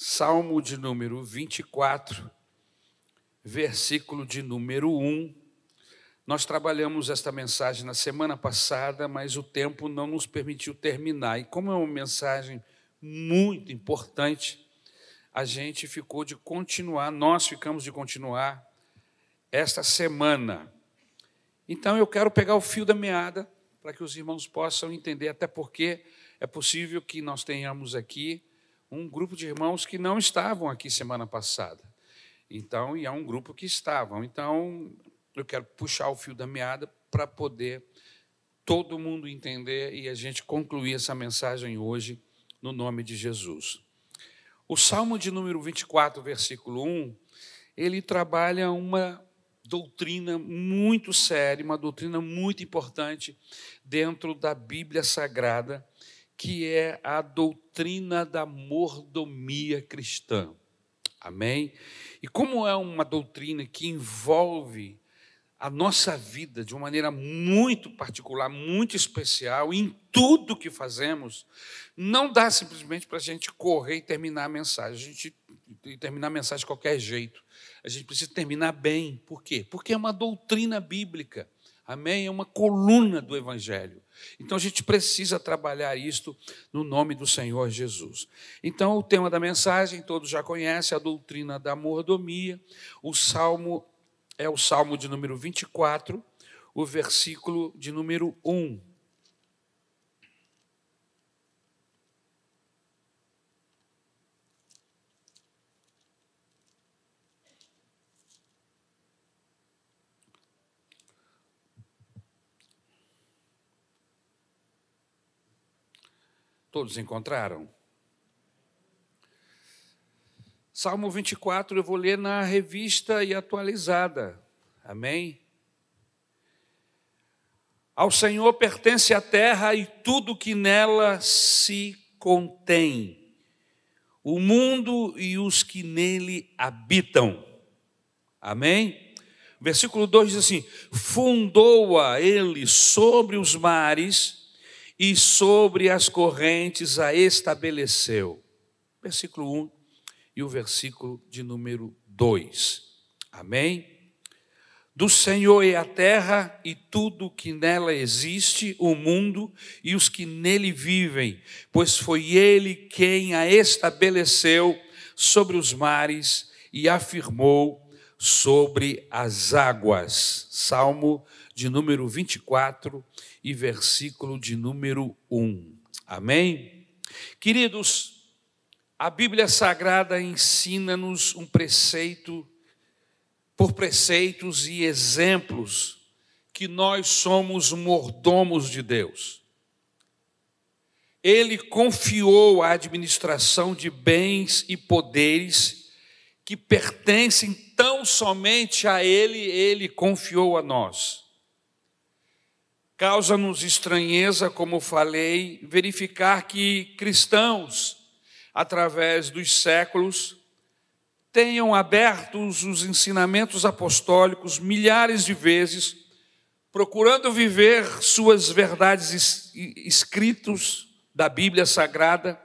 Salmo de número 24, versículo de número 1. Nós trabalhamos esta mensagem na semana passada, mas o tempo não nos permitiu terminar. E como é uma mensagem muito importante, a gente ficou de continuar, nós ficamos de continuar esta semana. Então eu quero pegar o fio da meada para que os irmãos possam entender, até porque é possível que nós tenhamos aqui um grupo de irmãos que não estavam aqui semana passada. Então, e há um grupo que estavam. Então, eu quero puxar o fio da meada para poder todo mundo entender e a gente concluir essa mensagem hoje no nome de Jesus. O Salmo de número 24, versículo 1, ele trabalha uma doutrina muito séria, uma doutrina muito importante dentro da Bíblia Sagrada, que é a doutrina da mordomia cristã. Amém? E como é uma doutrina que envolve a nossa vida de uma maneira muito particular, muito especial, em tudo que fazemos, não dá simplesmente para a gente correr e terminar a mensagem. A gente terminar a mensagem de qualquer jeito. A gente precisa terminar bem. Por quê? Porque é uma doutrina bíblica. Amém? É uma coluna do Evangelho. Então a gente precisa trabalhar isto no nome do Senhor Jesus. Então o tema da mensagem, todos já conhecem, a doutrina da mordomia. O salmo é o salmo de número 24, o versículo de número 1. Todos encontraram? Salmo 24 eu vou ler na revista e atualizada. Amém? Ao Senhor pertence a terra e tudo que nela se contém, o mundo e os que nele habitam. Amém? Versículo 2 diz assim: Fundou-a ele sobre os mares e sobre as correntes a estabeleceu. Versículo 1 e o versículo de número 2. Amém? Do Senhor é a terra e tudo que nela existe, o mundo e os que nele vivem, pois foi ele quem a estabeleceu sobre os mares e afirmou sobre as águas. Salmo de número 24 e versículo de número 1. Amém? Queridos, a Bíblia Sagrada ensina-nos um preceito, por preceitos e exemplos, que nós somos mordomos de Deus. Ele confiou a administração de bens e poderes que pertencem tão somente a Ele, Ele confiou a nós. Causa-nos estranheza, como falei, verificar que cristãos, através dos séculos, tenham abertos os ensinamentos apostólicos milhares de vezes, procurando viver suas verdades escritos da Bíblia Sagrada,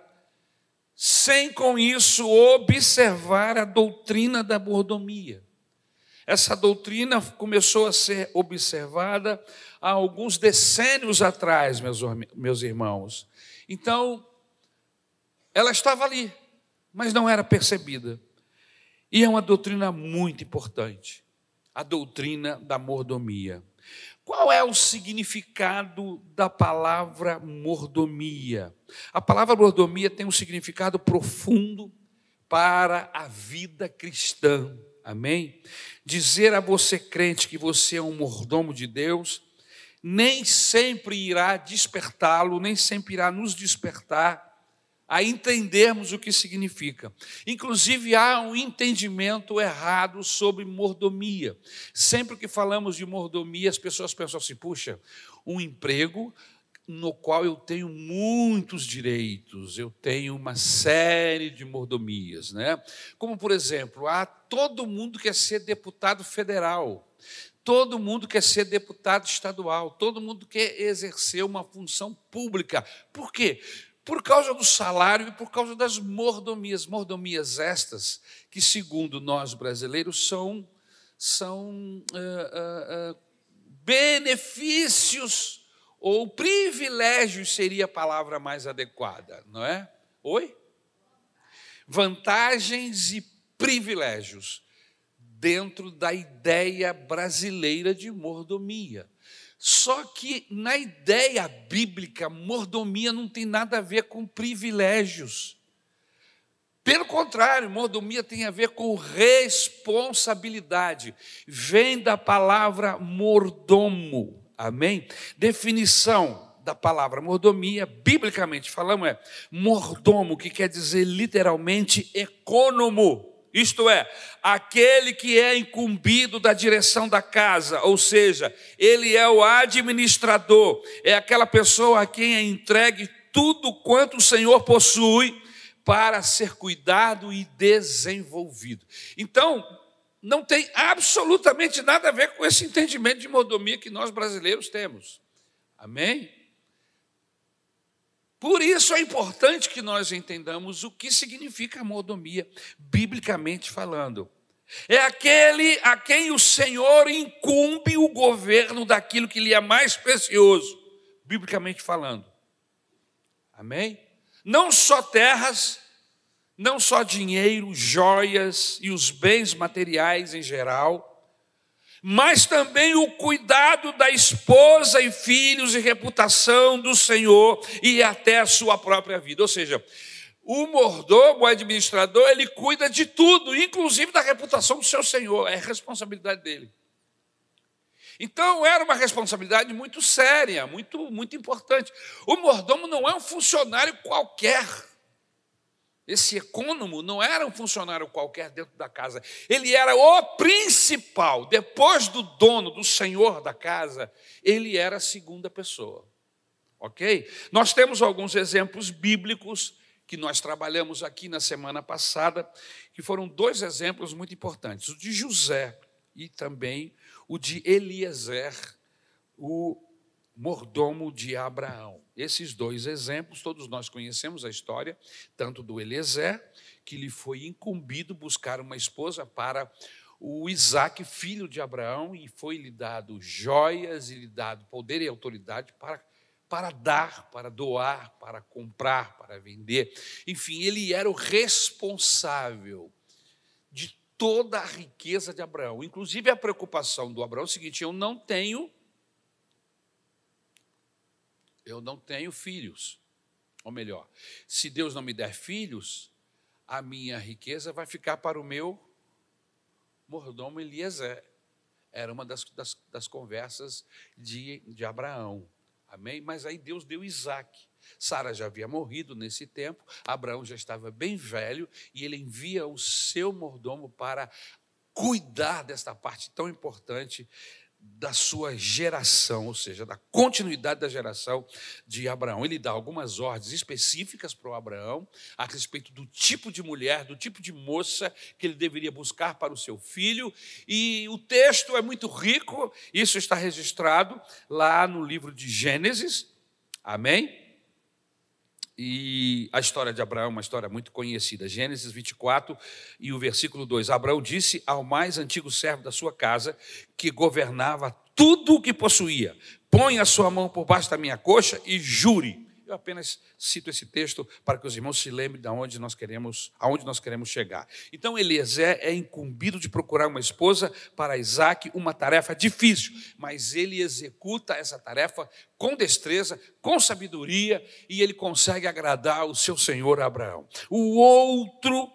sem com isso observar a doutrina da mordomia. Essa doutrina começou a ser observada há alguns decênios atrás, meus, meus irmãos. Então, ela estava ali, mas não era percebida. E é uma doutrina muito importante a doutrina da mordomia. Qual é o significado da palavra mordomia? A palavra mordomia tem um significado profundo para a vida cristã. Amém? Dizer a você, crente, que você é um mordomo de Deus, nem sempre irá despertá-lo, nem sempre irá nos despertar a entendermos o que significa. Inclusive, há um entendimento errado sobre mordomia. Sempre que falamos de mordomia, as pessoas pensam assim: puxa, um emprego no qual eu tenho muitos direitos, eu tenho uma série de mordomias, né? Como por exemplo, há todo mundo quer ser deputado federal, todo mundo quer ser deputado estadual, todo mundo quer exercer uma função pública. Por quê? por causa do salário e por causa das mordomias. Mordomias estas que, segundo nós brasileiros, são, são uh, uh, uh, benefícios ou privilégios seria a palavra mais adequada, não é? Oi? Vantagens e privilégios dentro da ideia brasileira de mordomia. Só que na ideia bíblica, mordomia não tem nada a ver com privilégios. Pelo contrário, mordomia tem a ver com responsabilidade. Vem da palavra mordomo. Amém? Definição da palavra mordomia, biblicamente falando, é mordomo, que quer dizer literalmente econômico isto é, aquele que é incumbido da direção da casa, ou seja, ele é o administrador, é aquela pessoa a quem é entregue tudo quanto o Senhor possui para ser cuidado e desenvolvido. Então, não tem absolutamente nada a ver com esse entendimento de mordomia que nós brasileiros temos. Amém? Por isso é importante que nós entendamos o que significa mordomia, biblicamente falando. É aquele a quem o Senhor incumbe o governo daquilo que lhe é mais precioso, biblicamente falando. Amém? Não só terras, não só dinheiro, joias e os bens materiais em geral, mas também o cuidado da esposa e filhos e reputação do Senhor e até a sua própria vida. Ou seja, o mordomo, o administrador, ele cuida de tudo, inclusive da reputação do seu Senhor, é responsabilidade dele. Então era uma responsabilidade muito séria, muito muito importante. O mordomo não é um funcionário qualquer. Esse econômico não era um funcionário qualquer dentro da casa, ele era o principal. Depois do dono, do senhor da casa, ele era a segunda pessoa. Ok? Nós temos alguns exemplos bíblicos que nós trabalhamos aqui na semana passada, que foram dois exemplos muito importantes: o de José e também o de Eliezer, o mordomo de Abraão. Esses dois exemplos, todos nós conhecemos a história, tanto do Eliezer, que lhe foi incumbido buscar uma esposa para o Isaac, filho de Abraão, e foi-lhe dado joias e lhe dado poder e autoridade para, para dar, para doar, para comprar, para vender. Enfim, ele era o responsável de toda a riqueza de Abraão. Inclusive, a preocupação do Abraão é o seguinte: eu não tenho eu não tenho filhos. Ou melhor, se Deus não me der filhos, a minha riqueza vai ficar para o meu mordomo Eliezer. Era uma das, das, das conversas de, de Abraão. Amém? Mas aí Deus deu Isaac. Sara já havia morrido nesse tempo, Abraão já estava bem velho, e ele envia o seu mordomo para cuidar desta parte tão importante da sua geração, ou seja, da continuidade da geração de Abraão. Ele dá algumas ordens específicas para o Abraão a respeito do tipo de mulher, do tipo de moça que ele deveria buscar para o seu filho. E o texto é muito rico, isso está registrado lá no livro de Gênesis. Amém? E a história de Abraão é uma história muito conhecida. Gênesis 24 e o versículo 2. Abraão disse ao mais antigo servo da sua casa, que governava tudo o que possuía: Põe a sua mão por baixo da minha coxa e jure eu apenas cito esse texto para que os irmãos se lembrem de onde nós queremos, aonde nós queremos chegar. Então Eliezer é incumbido de procurar uma esposa para Isaac, uma tarefa difícil, mas ele executa essa tarefa com destreza, com sabedoria, e ele consegue agradar o seu senhor Abraão. O outro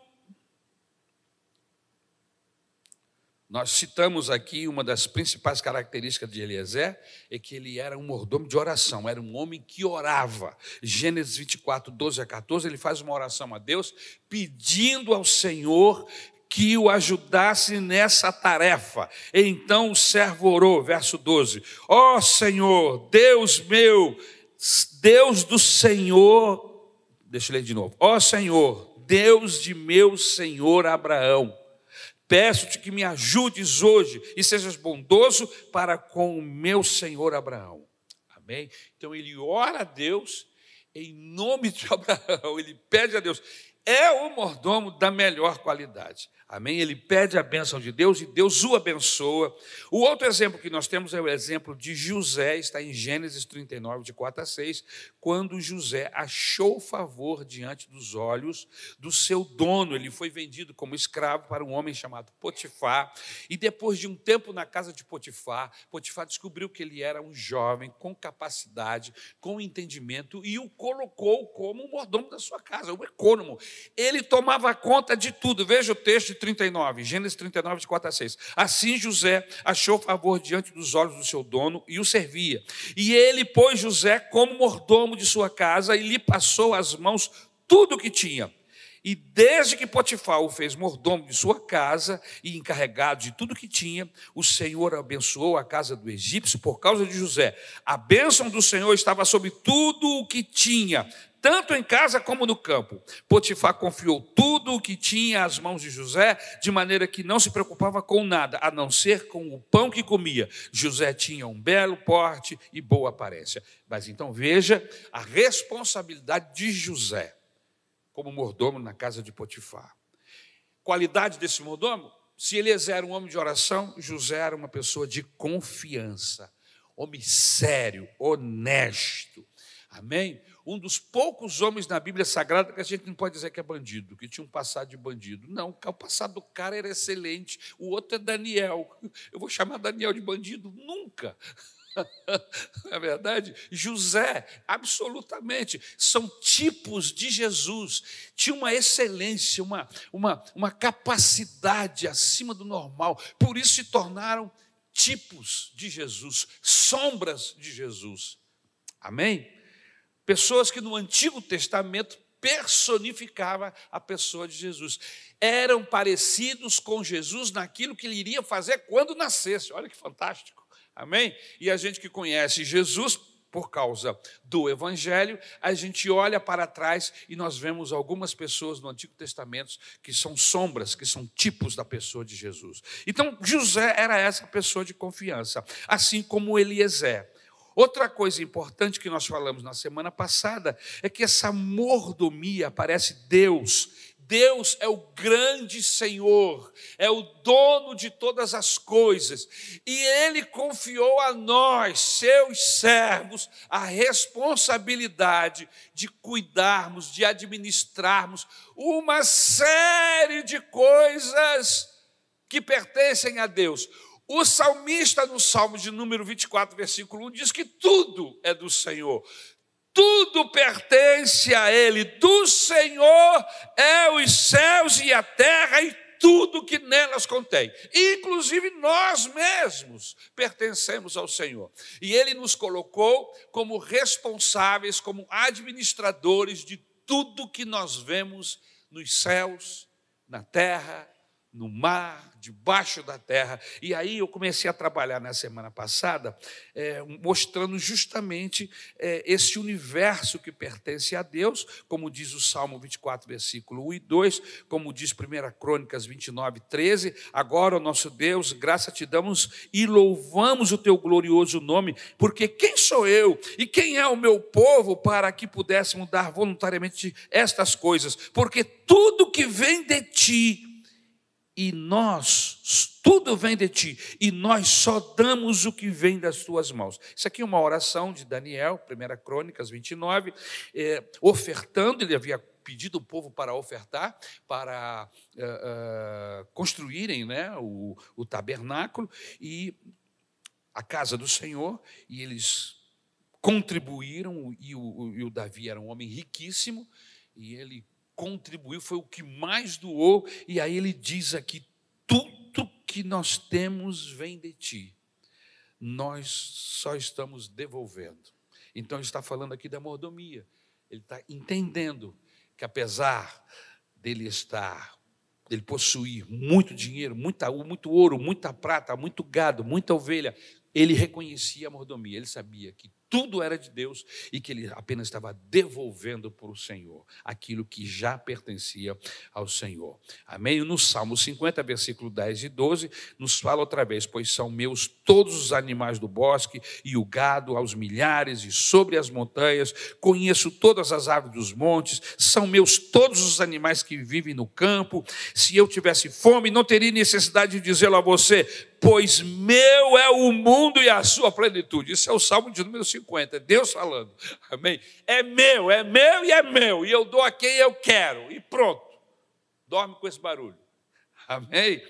Nós citamos aqui uma das principais características de Eliezer, é que ele era um mordomo de oração, era um homem que orava. Gênesis 24, 12 a 14, ele faz uma oração a Deus, pedindo ao Senhor que o ajudasse nessa tarefa. Então o servo orou, verso 12: Ó oh, Senhor, Deus meu, Deus do Senhor, deixa eu ler de novo. Ó oh, Senhor, Deus de meu Senhor Abraão Peço-te que me ajudes hoje e sejas bondoso para com o meu senhor Abraão. Amém? Então ele ora a Deus em nome de Abraão, ele pede a Deus, é o mordomo da melhor qualidade. Amém? Ele pede a bênção de Deus e Deus o abençoa. O outro exemplo que nós temos é o exemplo de José, está em Gênesis 39, de 4 a 6, quando José achou favor diante dos olhos do seu dono. Ele foi vendido como escravo para um homem chamado Potifar. E depois de um tempo na casa de Potifar, Potifar descobriu que ele era um jovem com capacidade, com entendimento e o colocou como mordomo da sua casa, o econômico. Ele tomava conta de tudo. Veja o texto 39, Gênesis 39, de 4 a 6. Assim José achou favor diante dos olhos do seu dono e o servia. E ele pôs José como mordomo de sua casa e lhe passou às mãos tudo o que tinha. E desde que Potifar o fez mordomo de sua casa e encarregado de tudo que tinha, o Senhor abençoou a casa do egípcio por causa de José. A bênção do Senhor estava sobre tudo o que tinha, tanto em casa como no campo. Potifar confiou tudo o que tinha às mãos de José, de maneira que não se preocupava com nada, a não ser com o pão que comia. José tinha um belo porte e boa aparência. Mas então veja a responsabilidade de José como mordomo na casa de Potifar. Qualidade desse mordomo? Se ele era um homem de oração, José era uma pessoa de confiança, homem sério, honesto. Amém? um dos poucos homens na Bíblia Sagrada que a gente não pode dizer que é bandido, que tinha um passado de bandido. Não, o passado do cara era excelente. O outro é Daniel. Eu vou chamar Daniel de bandido? Nunca. Não é verdade? José, absolutamente, são tipos de Jesus. Tinha uma excelência, uma, uma, uma capacidade acima do normal. Por isso se tornaram tipos de Jesus, sombras de Jesus. Amém? Pessoas que no Antigo Testamento personificava a pessoa de Jesus. Eram parecidos com Jesus naquilo que ele iria fazer quando nascesse. Olha que fantástico. Amém? E a gente que conhece Jesus por causa do Evangelho, a gente olha para trás e nós vemos algumas pessoas no Antigo Testamento que são sombras, que são tipos da pessoa de Jesus. Então, José era essa pessoa de confiança, assim como Eliezer. Outra coisa importante que nós falamos na semana passada é que essa mordomia aparece Deus. Deus é o grande Senhor, é o dono de todas as coisas, e Ele confiou a nós, seus servos, a responsabilidade de cuidarmos, de administrarmos uma série de coisas que pertencem a Deus. O salmista, no Salmo de número 24, versículo 1, diz que tudo é do Senhor, tudo pertence a Ele, do Senhor é os céus e a terra e tudo que nelas contém, inclusive nós mesmos pertencemos ao Senhor. E Ele nos colocou como responsáveis, como administradores de tudo que nós vemos nos céus, na terra no mar, debaixo da terra. E aí eu comecei a trabalhar na semana passada, é, mostrando justamente é, esse universo que pertence a Deus, como diz o Salmo 24, versículo 1 e 2, como diz 1 Crônicas 29, 13. Agora, o nosso Deus, graça te damos e louvamos o teu glorioso nome, porque quem sou eu e quem é o meu povo para que pudéssemos dar voluntariamente estas coisas? Porque tudo que vem de ti, e nós, tudo vem de ti, e nós só damos o que vem das tuas mãos. Isso aqui é uma oração de Daniel, 1 Crônicas 29, é, ofertando, ele havia pedido o povo para ofertar, para uh, uh, construírem né, o, o tabernáculo e a casa do Senhor, e eles contribuíram, e o, e o Davi era um homem riquíssimo, e ele contribuiu, foi o que mais doou, e aí ele diz aqui: tudo que nós temos vem de ti, nós só estamos devolvendo. Então ele está falando aqui da mordomia, ele está entendendo que apesar dele estar, dele possuir muito dinheiro, muita, muito ouro, muita prata, muito gado, muita ovelha, ele reconhecia a mordomia, ele sabia que tudo era de Deus e que ele apenas estava devolvendo para o Senhor aquilo que já pertencia ao Senhor. Amém? No Salmo 50, versículo 10 e 12, nos fala outra vez: Pois são meus todos os animais do bosque e o gado aos milhares e sobre as montanhas, conheço todas as aves dos montes, são meus todos os animais que vivem no campo. Se eu tivesse fome, não teria necessidade de dizê-lo a você, pois meu é o mundo e a sua plenitude. Isso é o Salmo de número 50, Deus falando. Amém? É meu, é meu e é meu, e eu dou a quem eu quero, e pronto. Dorme com esse barulho. Amém?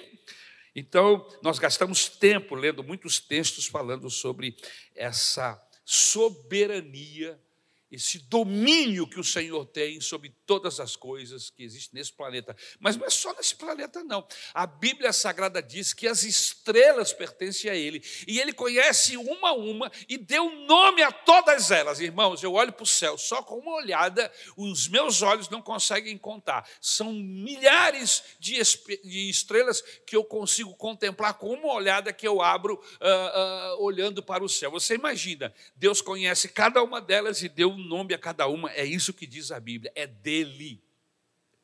Então, nós gastamos tempo lendo muitos textos falando sobre essa soberania esse domínio que o Senhor tem sobre todas as coisas que existem nesse planeta. Mas não é só nesse planeta, não. A Bíblia Sagrada diz que as estrelas pertencem a Ele, e Ele conhece uma a uma e deu nome a todas elas. Irmãos, eu olho para o céu, só com uma olhada, os meus olhos não conseguem contar. São milhares de, estrelas que eu consigo contemplar com uma olhada que eu abro uh, uh, olhando para o céu. Você imagina, Deus conhece cada uma delas e deu um nome a cada uma, é isso que diz a Bíblia, é dele,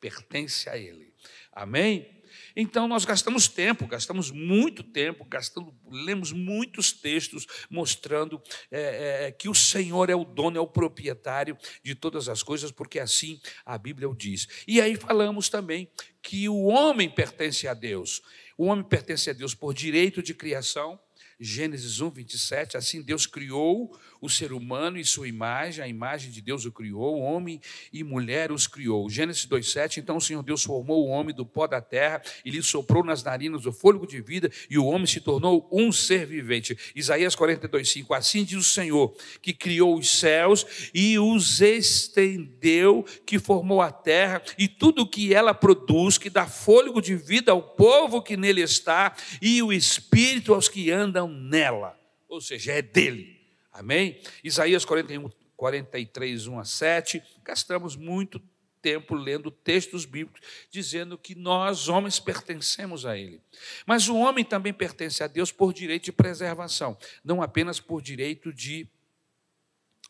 pertence a ele. Amém? Então nós gastamos tempo, gastamos muito tempo, gastamos, lemos muitos textos mostrando é, é, que o Senhor é o dono, é o proprietário de todas as coisas, porque assim a Bíblia o diz. E aí falamos também que o homem pertence a Deus. O homem pertence a Deus por direito de criação, Gênesis 1, 27, assim Deus criou o ser humano em sua imagem, a imagem de Deus o criou, homem e mulher os criou. Gênesis 2, 7, então o Senhor Deus formou o homem do pó da terra e lhe soprou nas narinas o fôlego de vida e o homem se tornou um ser vivente. Isaías 42, 5, assim diz o Senhor, que criou os céus e os estendeu, que formou a terra e tudo o que ela produz, que dá fôlego de vida ao povo que nele está e o espírito aos que andam nela. Ou seja, é dele. Amém? Isaías 41, 43, 1 a 7. Gastamos muito tempo lendo textos bíblicos dizendo que nós, homens, pertencemos a Ele. Mas o homem também pertence a Deus por direito de preservação, não apenas por direito de,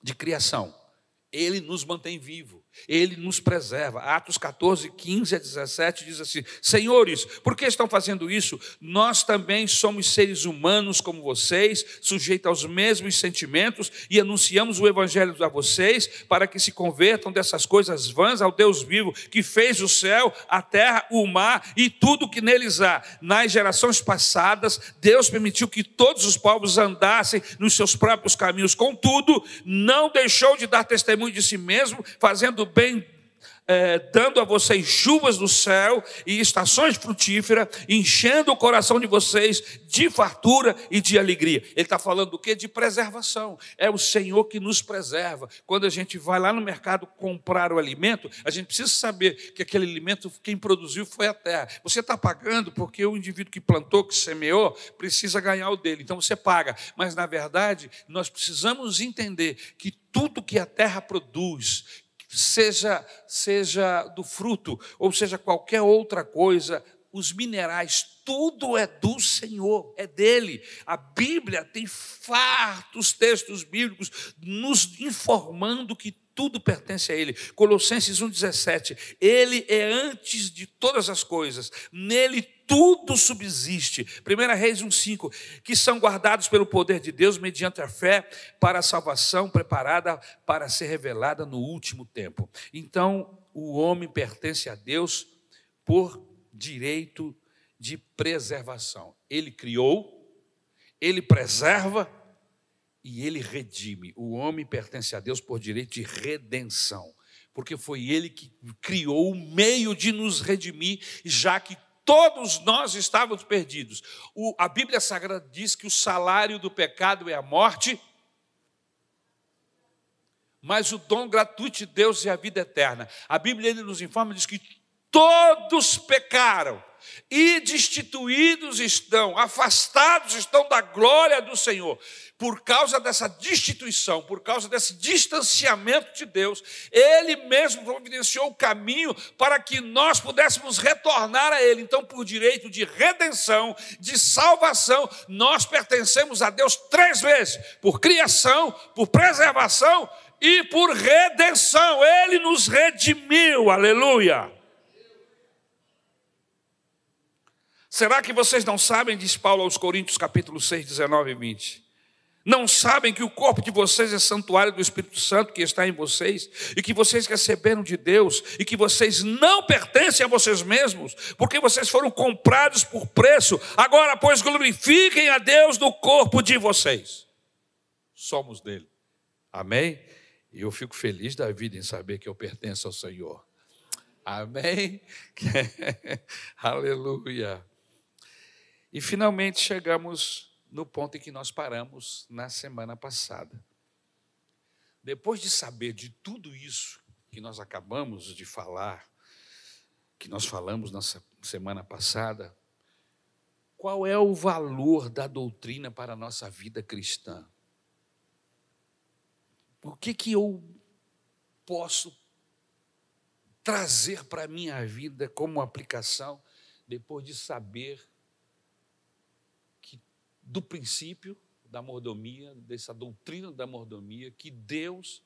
de criação. Ele nos mantém vivo. Ele nos preserva. Atos 14, 15 a 17 diz assim: Senhores, por que estão fazendo isso? Nós também somos seres humanos como vocês, sujeitos aos mesmos sentimentos, e anunciamos o Evangelho a vocês para que se convertam dessas coisas vãs ao Deus vivo, que fez o céu, a terra, o mar e tudo que neles há. Nas gerações passadas, Deus permitiu que todos os povos andassem nos seus próprios caminhos. Contudo, não deixou de dar testemunho de si mesmo, fazendo bem, é, dando a vocês chuvas do céu e estações frutíferas, enchendo o coração de vocês de fartura e de alegria. Ele está falando do que? De preservação. É o Senhor que nos preserva. Quando a gente vai lá no mercado comprar o alimento, a gente precisa saber que aquele alimento, quem produziu foi a terra. Você está pagando porque o indivíduo que plantou, que semeou, precisa ganhar o dele. Então você paga. Mas, na verdade, nós precisamos entender que tudo que a terra produz, seja, seja do fruto, ou seja qualquer outra coisa, os minerais, tudo é do Senhor, é dele. A Bíblia tem fartos textos bíblicos nos informando que tudo pertence a Ele. Colossenses 1,17. Ele é antes de todas as coisas, nele tudo subsiste. 1 Reis 1,5. Que são guardados pelo poder de Deus mediante a fé para a salvação preparada para ser revelada no último tempo. Então, o homem pertence a Deus por direito de preservação. Ele criou, ele preserva e ele redime. O homem pertence a Deus por direito de redenção, porque foi ele que criou o meio de nos redimir, já que todos nós estávamos perdidos. O, a Bíblia Sagrada diz que o salário do pecado é a morte, mas o dom gratuito de Deus é a vida eterna. A Bíblia nos informa diz que todos pecaram e destituídos estão, afastados estão da glória do Senhor. Por causa dessa destituição, por causa desse distanciamento de Deus, Ele mesmo providenciou o caminho para que nós pudéssemos retornar a Ele. Então, por direito de redenção, de salvação, nós pertencemos a Deus três vezes: por criação, por preservação e por redenção. Ele nos redimiu, aleluia. Será que vocês não sabem, diz Paulo aos Coríntios, capítulo 6, 19 e 20? Não sabem que o corpo de vocês é santuário do Espírito Santo que está em vocês, e que vocês receberam de Deus, e que vocês não pertencem a vocês mesmos, porque vocês foram comprados por preço. Agora, pois, glorifiquem a Deus no corpo de vocês. Somos dele. Amém? E eu fico feliz da vida em saber que eu pertenço ao Senhor. Amém? Aleluia. E finalmente chegamos no ponto em que nós paramos na semana passada. Depois de saber de tudo isso que nós acabamos de falar, que nós falamos na semana passada, qual é o valor da doutrina para a nossa vida cristã? O que que eu posso trazer para a minha vida como aplicação depois de saber do princípio da mordomia, dessa doutrina da mordomia, que Deus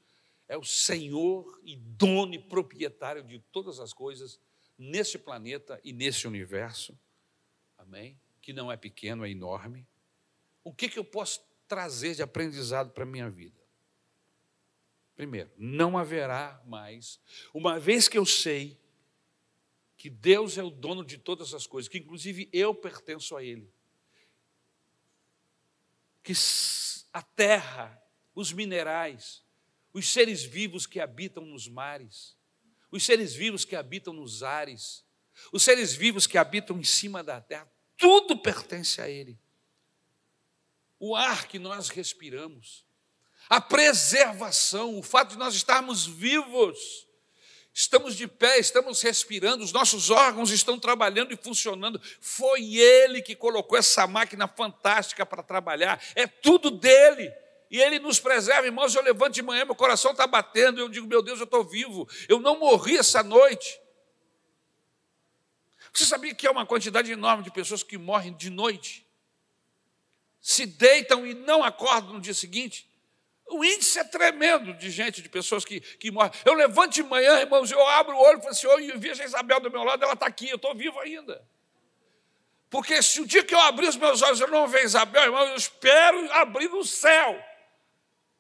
é o Senhor e dono e proprietário de todas as coisas nesse planeta e nesse universo. Amém? Que não é pequeno, é enorme. O que, que eu posso trazer de aprendizado para a minha vida? Primeiro, não haverá mais, uma vez que eu sei que Deus é o dono de todas as coisas, que inclusive eu pertenço a Ele que a terra, os minerais, os seres vivos que habitam nos mares, os seres vivos que habitam nos ares, os seres vivos que habitam em cima da terra, tudo pertence a Ele. O ar que nós respiramos, a preservação, o fato de nós estarmos vivos, Estamos de pé, estamos respirando, os nossos órgãos estão trabalhando e funcionando. Foi Ele que colocou essa máquina fantástica para trabalhar, é tudo dele. E Ele nos preserva, irmãos. Eu levanto de manhã, meu coração está batendo, eu digo, meu Deus, eu estou vivo, eu não morri essa noite. Você sabia que há uma quantidade enorme de pessoas que morrem de noite? Se deitam e não acordam no dia seguinte? O índice é tremendo de gente, de pessoas que, que morrem. Eu levanto de manhã, irmãos, eu abro o olho e falo assim: eu vejo a Isabel do meu lado, ela está aqui, eu estou vivo ainda. Porque se o dia que eu abrir os meus olhos eu não ver Isabel, irmão, eu espero abrir no céu.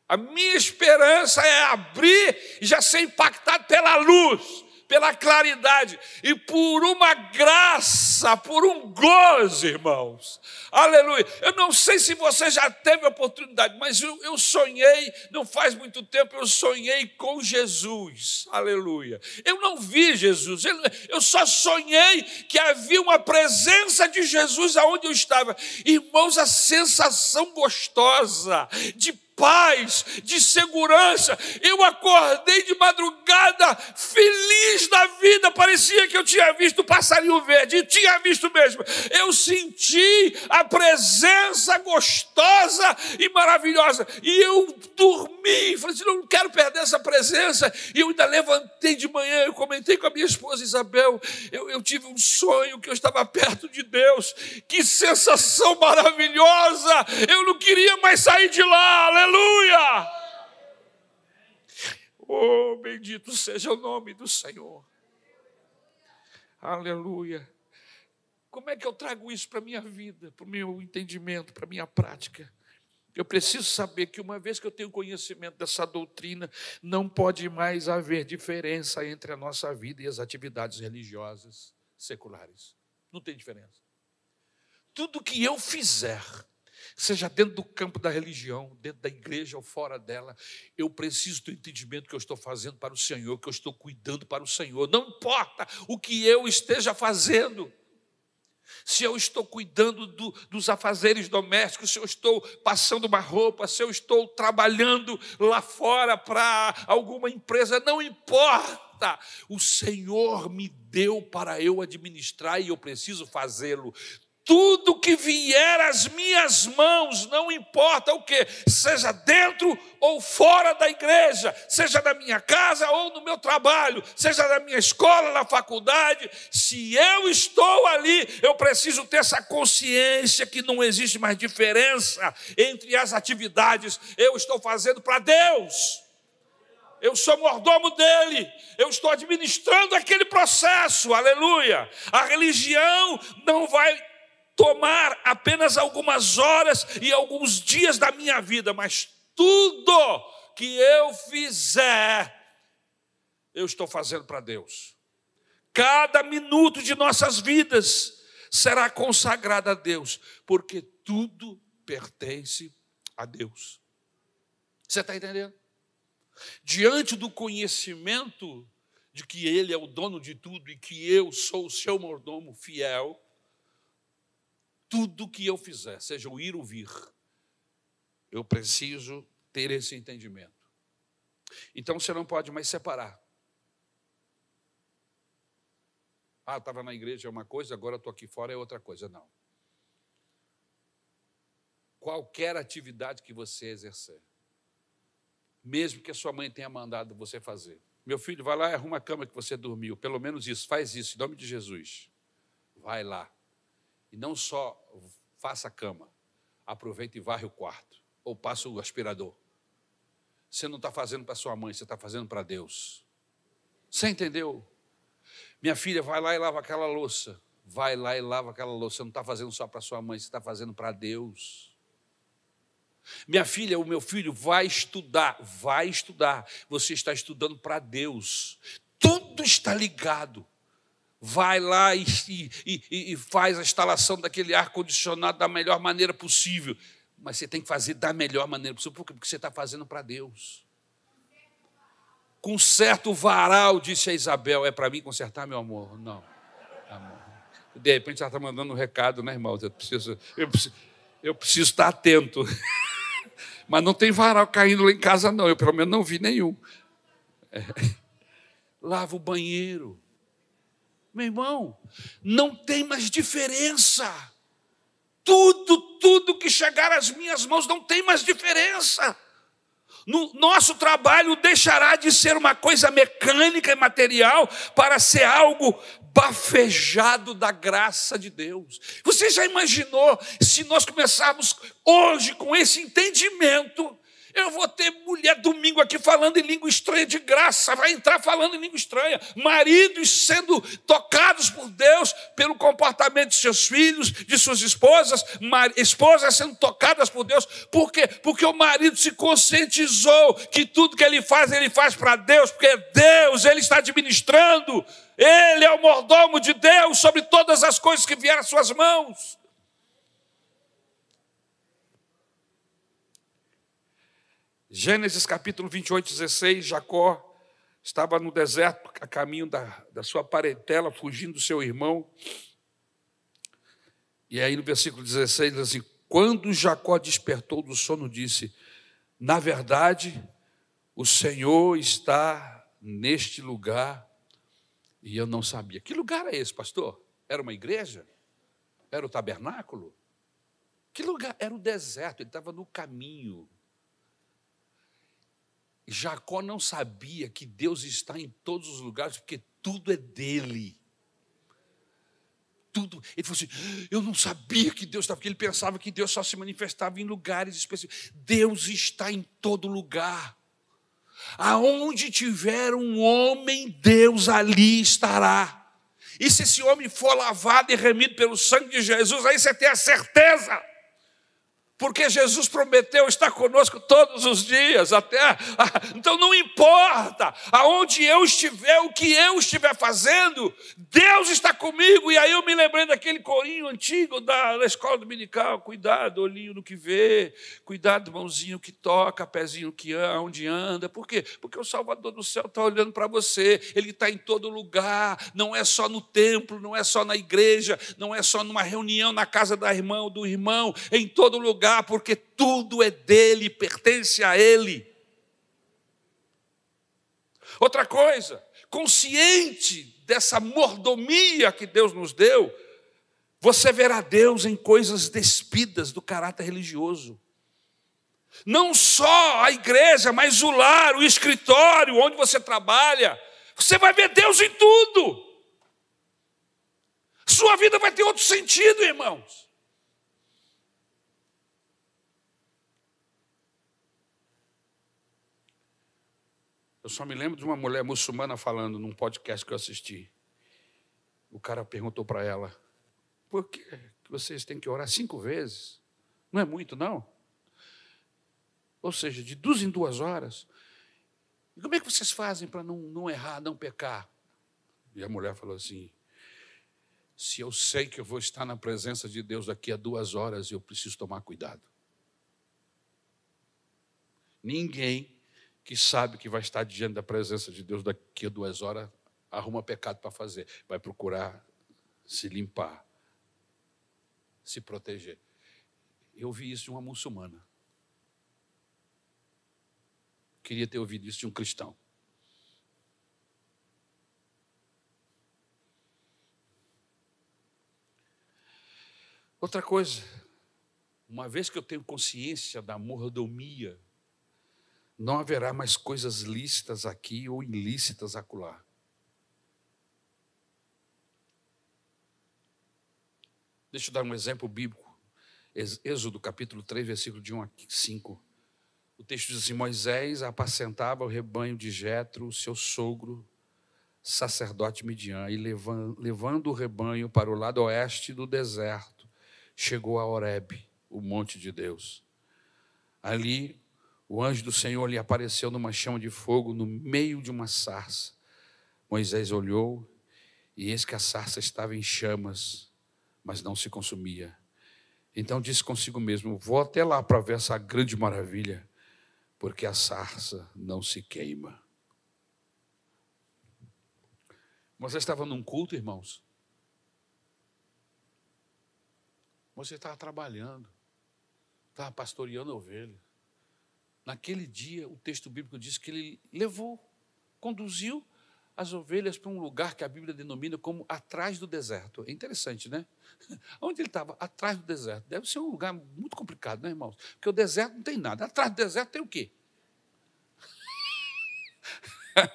A minha esperança é abrir e já ser impactado pela luz pela claridade e por uma graça, por um gozo, irmãos. Aleluia. Eu não sei se você já teve a oportunidade, mas eu, eu sonhei, não faz muito tempo, eu sonhei com Jesus. Aleluia. Eu não vi Jesus, eu, só sonhei que havia uma presença de Jesus aonde eu estava. Irmãos, a sensação gostosa de paz, de segurança. Eu acordei de madrugada feliz da vida, parecia que eu tinha visto o passarinho verde, e tinha visto mesmo. Eu senti a presença gostosa e maravilhosa, e eu dormi, falei assim: não quero perder essa presença. E eu ainda levantei de manhã, eu comentei com a minha esposa Isabel, eu, eu tive um sonho que eu estava perto de Deus, que sensação maravilhosa! Eu não queria mais sair de lá, aleluia Aleluia! Oh, bendito seja o nome do Senhor. Aleluia. Como é que eu trago isso para a minha vida, para o meu entendimento, para a minha prática? Eu preciso saber que uma vez que eu tenho conhecimento dessa doutrina, não pode mais haver diferença entre a nossa vida e as atividades religiosas seculares. Não tem diferença. Tudo que eu fizer seja dentro do campo da religião, dentro da igreja ou fora dela, eu preciso do entendimento que eu estou fazendo para o Senhor, que eu estou cuidando para o Senhor. Não importa o que eu esteja fazendo. Se eu estou cuidando do, dos afazeres domésticos, se eu estou passando uma roupa, se eu estou trabalhando lá fora para alguma empresa, não importa importa. O Senhor me deu para eu administrar e eu preciso fazê-lo tudo que vier às minhas mãos, não importa o que, seja dentro ou fora da igreja, seja na minha casa ou no meu trabalho, seja na minha escola, na faculdade, se eu estou ali, eu preciso ter essa consciência que não existe mais diferença entre as atividades, eu estou fazendo para Deus. Eu sou mordomo dele, eu estou administrando aquele processo, aleluia. A religião não vai tomar apenas algumas horas e alguns dias da minha vida, mas tudo que eu fizer, eu estou fazendo para Deus. Cada minuto de nossas vidas será consagrado a Deus, porque tudo pertence a Deus. Você está entendendo? Diante do conhecimento de que Ele é o dono de tudo e que eu sou o seu mordomo fiel, tudo que eu fizer, seja o ir ou vir, eu preciso ter esse entendimento. Então você não pode mais separar. Ah, estava na igreja é uma coisa, agora estou aqui fora é outra coisa. Não. Qualquer atividade que você exercer, mesmo que a sua mãe tenha mandado você fazer. Meu filho, vai lá e arruma a cama que você dormiu. Pelo menos isso, faz isso, em nome de Jesus. Vai lá. E não só faça a cama, aproveite e varre o quarto, ou passa o aspirador. Você não está fazendo para sua mãe, você está fazendo para Deus. Você entendeu? Minha filha, vai lá e lava aquela louça. Vai lá e lava aquela louça. Você não está fazendo só para sua mãe, você está fazendo para Deus. Minha filha, o meu filho vai estudar, vai estudar. Você está estudando para Deus. Tudo está ligado vai lá e, e, e, faz a instalação daquele ar-condicionado da melhor maneira possível. Mas você tem que fazer da melhor maneira possível. Porque você está fazendo para Deus. Com certo varal, disse a Isabel, é para mim consertar, meu amor? Não. Amor. De repente ela está mandando um recado, né, irmão? Eu preciso, eu preciso, eu preciso estar atento. Mas não tem varal caindo lá em casa, não. Eu pelo menos não vi nenhum. É. Lava o banheiro meu irmão, não tem mais diferença. Tudo, tudo que chegar às minhas mãos não tem mais diferença. No nosso trabalho deixará de ser uma coisa mecânica e material para ser algo bafejado da graça de Deus. Você já imaginou se nós começarmos hoje com esse entendimento eu vou ter mulher domingo aqui falando em língua estranha de graça, vai entrar falando em língua estranha. Maridos sendo tocados por Deus pelo comportamento de seus filhos, de suas esposas, esposas sendo tocadas por Deus. Por quê? Porque o marido se conscientizou que tudo que ele faz, ele faz para Deus, porque Deus, ele está administrando. Ele é o mordomo de Deus sobre todas as coisas que vieram às suas mãos. Gênesis capítulo 28, 16, Jacó estava no deserto, a caminho da, da sua parentela, fugindo do seu irmão. E aí no versículo 16 diz assim: Quando Jacó despertou do sono, disse: Na verdade, o Senhor está neste lugar e eu não sabia. Que lugar é esse, pastor? Era uma igreja? Era o tabernáculo? Que lugar? Era o deserto, ele estava no caminho. Jacó não sabia que Deus está em todos os lugares, porque tudo é dele. Tudo. Ele falou assim: eu não sabia que Deus estava, porque ele pensava que Deus só se manifestava em lugares específicos. Deus está em todo lugar. Aonde tiver um homem, Deus ali estará. E se esse homem for lavado e remido pelo sangue de Jesus, aí você tem a certeza porque Jesus prometeu estar conosco todos os dias, até. Então não importa aonde eu estiver, o que eu estiver fazendo, Deus está comigo. E aí eu me lembrei daquele corinho antigo da, da escola dominical: cuidado, olhinho no que vê, cuidado, mãozinho que toca, pezinho que anda, onde anda. Por quê? Porque o Salvador do céu está olhando para você, ele está em todo lugar, não é só no templo, não é só na igreja, não é só numa reunião na casa da irmã ou do irmão, em todo lugar lugar, porque tudo é dele, pertence a ele. Outra coisa, consciente dessa mordomia que Deus nos deu, você verá Deus em coisas despidas do caráter religioso. Não só a igreja, mas o lar, o escritório, onde você trabalha. Você vai ver Deus em tudo. Sua vida vai ter outro sentido, irmãos. Eu só me lembro de uma mulher muçulmana falando num podcast que eu assisti. O cara perguntou para ela: por que vocês têm que orar cinco vezes? Não é muito, não? Ou seja, de duas em duas horas. E como é que vocês fazem para não, não errar, não pecar? E a mulher falou assim: se eu sei que eu vou estar na presença de Deus daqui a duas horas, eu preciso tomar cuidado. Ninguém que sabe que vai estar diante da presença de Deus daqui a duas horas arruma pecado para fazer, vai procurar se limpar, se proteger. Eu vi isso de uma muçulmana. Queria ter ouvido isso de um cristão. Outra coisa, uma vez que eu tenho consciência da mordomia, não haverá mais coisas lícitas aqui ou ilícitas acolá. Deixa eu dar um exemplo bíblico. Êxodo capítulo 3, versículo de 1 a 5. O texto diz assim: Moisés apacentava o rebanho de Jetro, seu sogro, sacerdote Midian, e levando, o rebanho para o lado oeste do deserto, chegou a Horebe, o monte de Deus. Ali, o anjo do Senhor lhe apareceu numa chama de fogo no meio de uma sarça. Moisés olhou, e eis que a sarça estava em chamas mas não se consumia. Então disse consigo mesmo: Vou até lá para ver essa grande maravilha, porque a sarça não se queima. Você estava num culto, irmãos? Você estava trabalhando, estava pastoreando a ovelha. Naquele dia, o texto bíblico diz que ele levou, conduziu as ovelhas para um lugar que a Bíblia denomina como atrás do deserto. É interessante, né? Onde ele estava? Atrás do deserto. Deve ser um lugar muito complicado, né, irmãos? Porque o deserto não tem nada. Atrás do deserto tem o quê?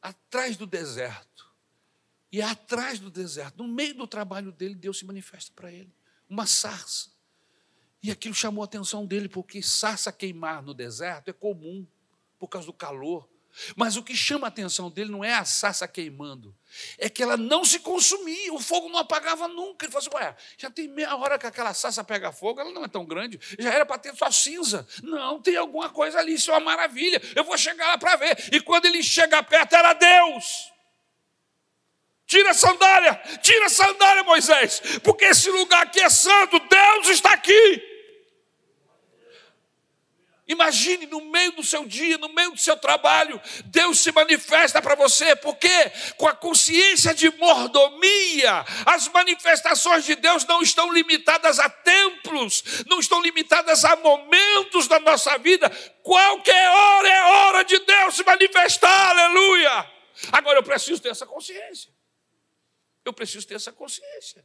atrás do deserto. E atrás do deserto, no meio do trabalho dele, Deus se manifesta para ele. Uma sarça. E aquilo chamou a atenção dele, porque sarça queimar no deserto é comum, por causa do calor. Mas o que chama a atenção dele não é a sassa queimando, é que ela não se consumia, o fogo não apagava nunca. Ele falou assim: Ué, já tem meia hora que aquela sassa pega fogo, ela não é tão grande, já era para ter só cinza. Não, tem alguma coisa ali, isso é uma maravilha, eu vou chegar lá para ver. E quando ele chega perto, era Deus. Tira a sandália, tira a sandália, Moisés, porque esse lugar aqui é santo, Deus está aqui. Imagine no meio do seu dia, no meio do seu trabalho, Deus se manifesta para você, porque com a consciência de mordomia, as manifestações de Deus não estão limitadas a templos, não estão limitadas a momentos da nossa vida. Qualquer hora é hora de Deus se manifestar, aleluia. Agora eu preciso ter essa consciência. Eu preciso ter essa consciência.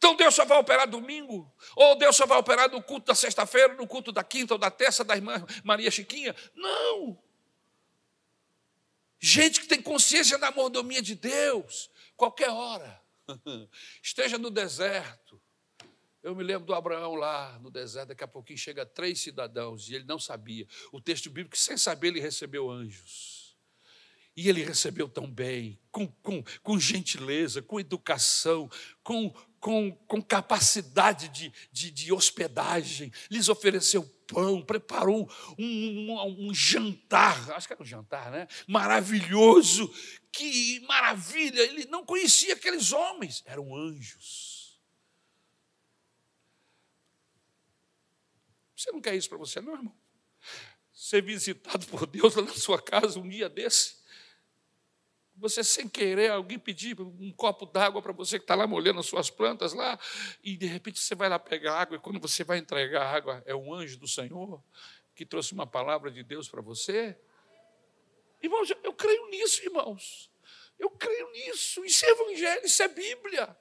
Então Deus só vai operar domingo? Ou Deus só vai operar no culto da sexta-feira, no culto da quinta ou da terça da irmã Maria Chiquinha? Não. Gente que tem consciência da mordomia de Deus, qualquer hora. Esteja no deserto. Eu me lembro do Abraão lá no deserto, daqui a pouquinho chega três cidadãos e ele não sabia. O texto bíblico, sem saber, ele recebeu anjos. E ele recebeu tão bem, com, com, com gentileza, com educação, com, com, com capacidade de, de, de hospedagem, lhes ofereceu pão, preparou um, um, um, jantar, acho que era um jantar, né? Maravilhoso, que maravilha! Ele não conhecia aqueles homens, eram anjos. Você não quer isso para você, não, irmão? Ser visitado por Deus lá na sua casa um dia desse? Você sem querer, alguém pedir um copo d'água para você que está lá molhando as suas plantas lá, e de repente você vai lá pegar água, e quando você vai entregar água, é um anjo do Senhor que trouxe uma palavra de Deus para você? Irmãos, eu creio nisso, irmãos. Eu creio nisso. Isso é evangelho, isso é Bíblia.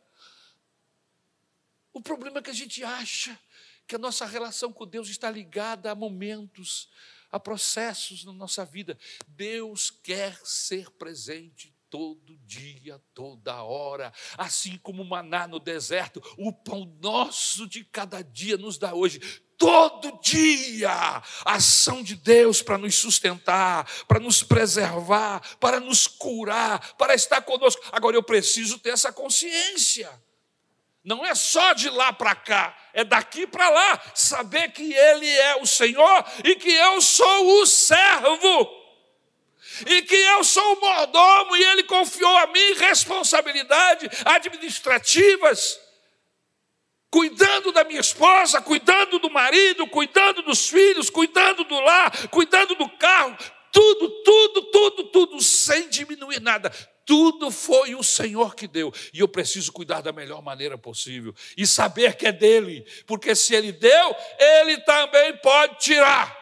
O problema é que a gente acha que a nossa relação com Deus está ligada a momentos, a processos na nossa vida. Deus quer ser presente todo dia, toda hora, assim como o maná no deserto, o pão nosso de cada dia nos dá hoje. Todo dia, ação de Deus para nos sustentar, para nos preservar, para nos curar, para estar conosco. Agora eu preciso ter essa consciência. Não é só de lá para cá, é daqui para lá. Saber que Ele é o Senhor e que eu sou o servo. E que eu sou o mordomo e Ele confiou a mim responsabilidades administrativas. Cuidando da minha esposa, cuidando do marido, cuidando dos filhos, cuidando do lar, cuidando do carro, tudo, tudo, tudo, tudo, sem diminuir nada tudo foi o Senhor que deu. E eu preciso cuidar da melhor maneira possível. E saber que é dele. Porque se ele deu, ele também pode tirar.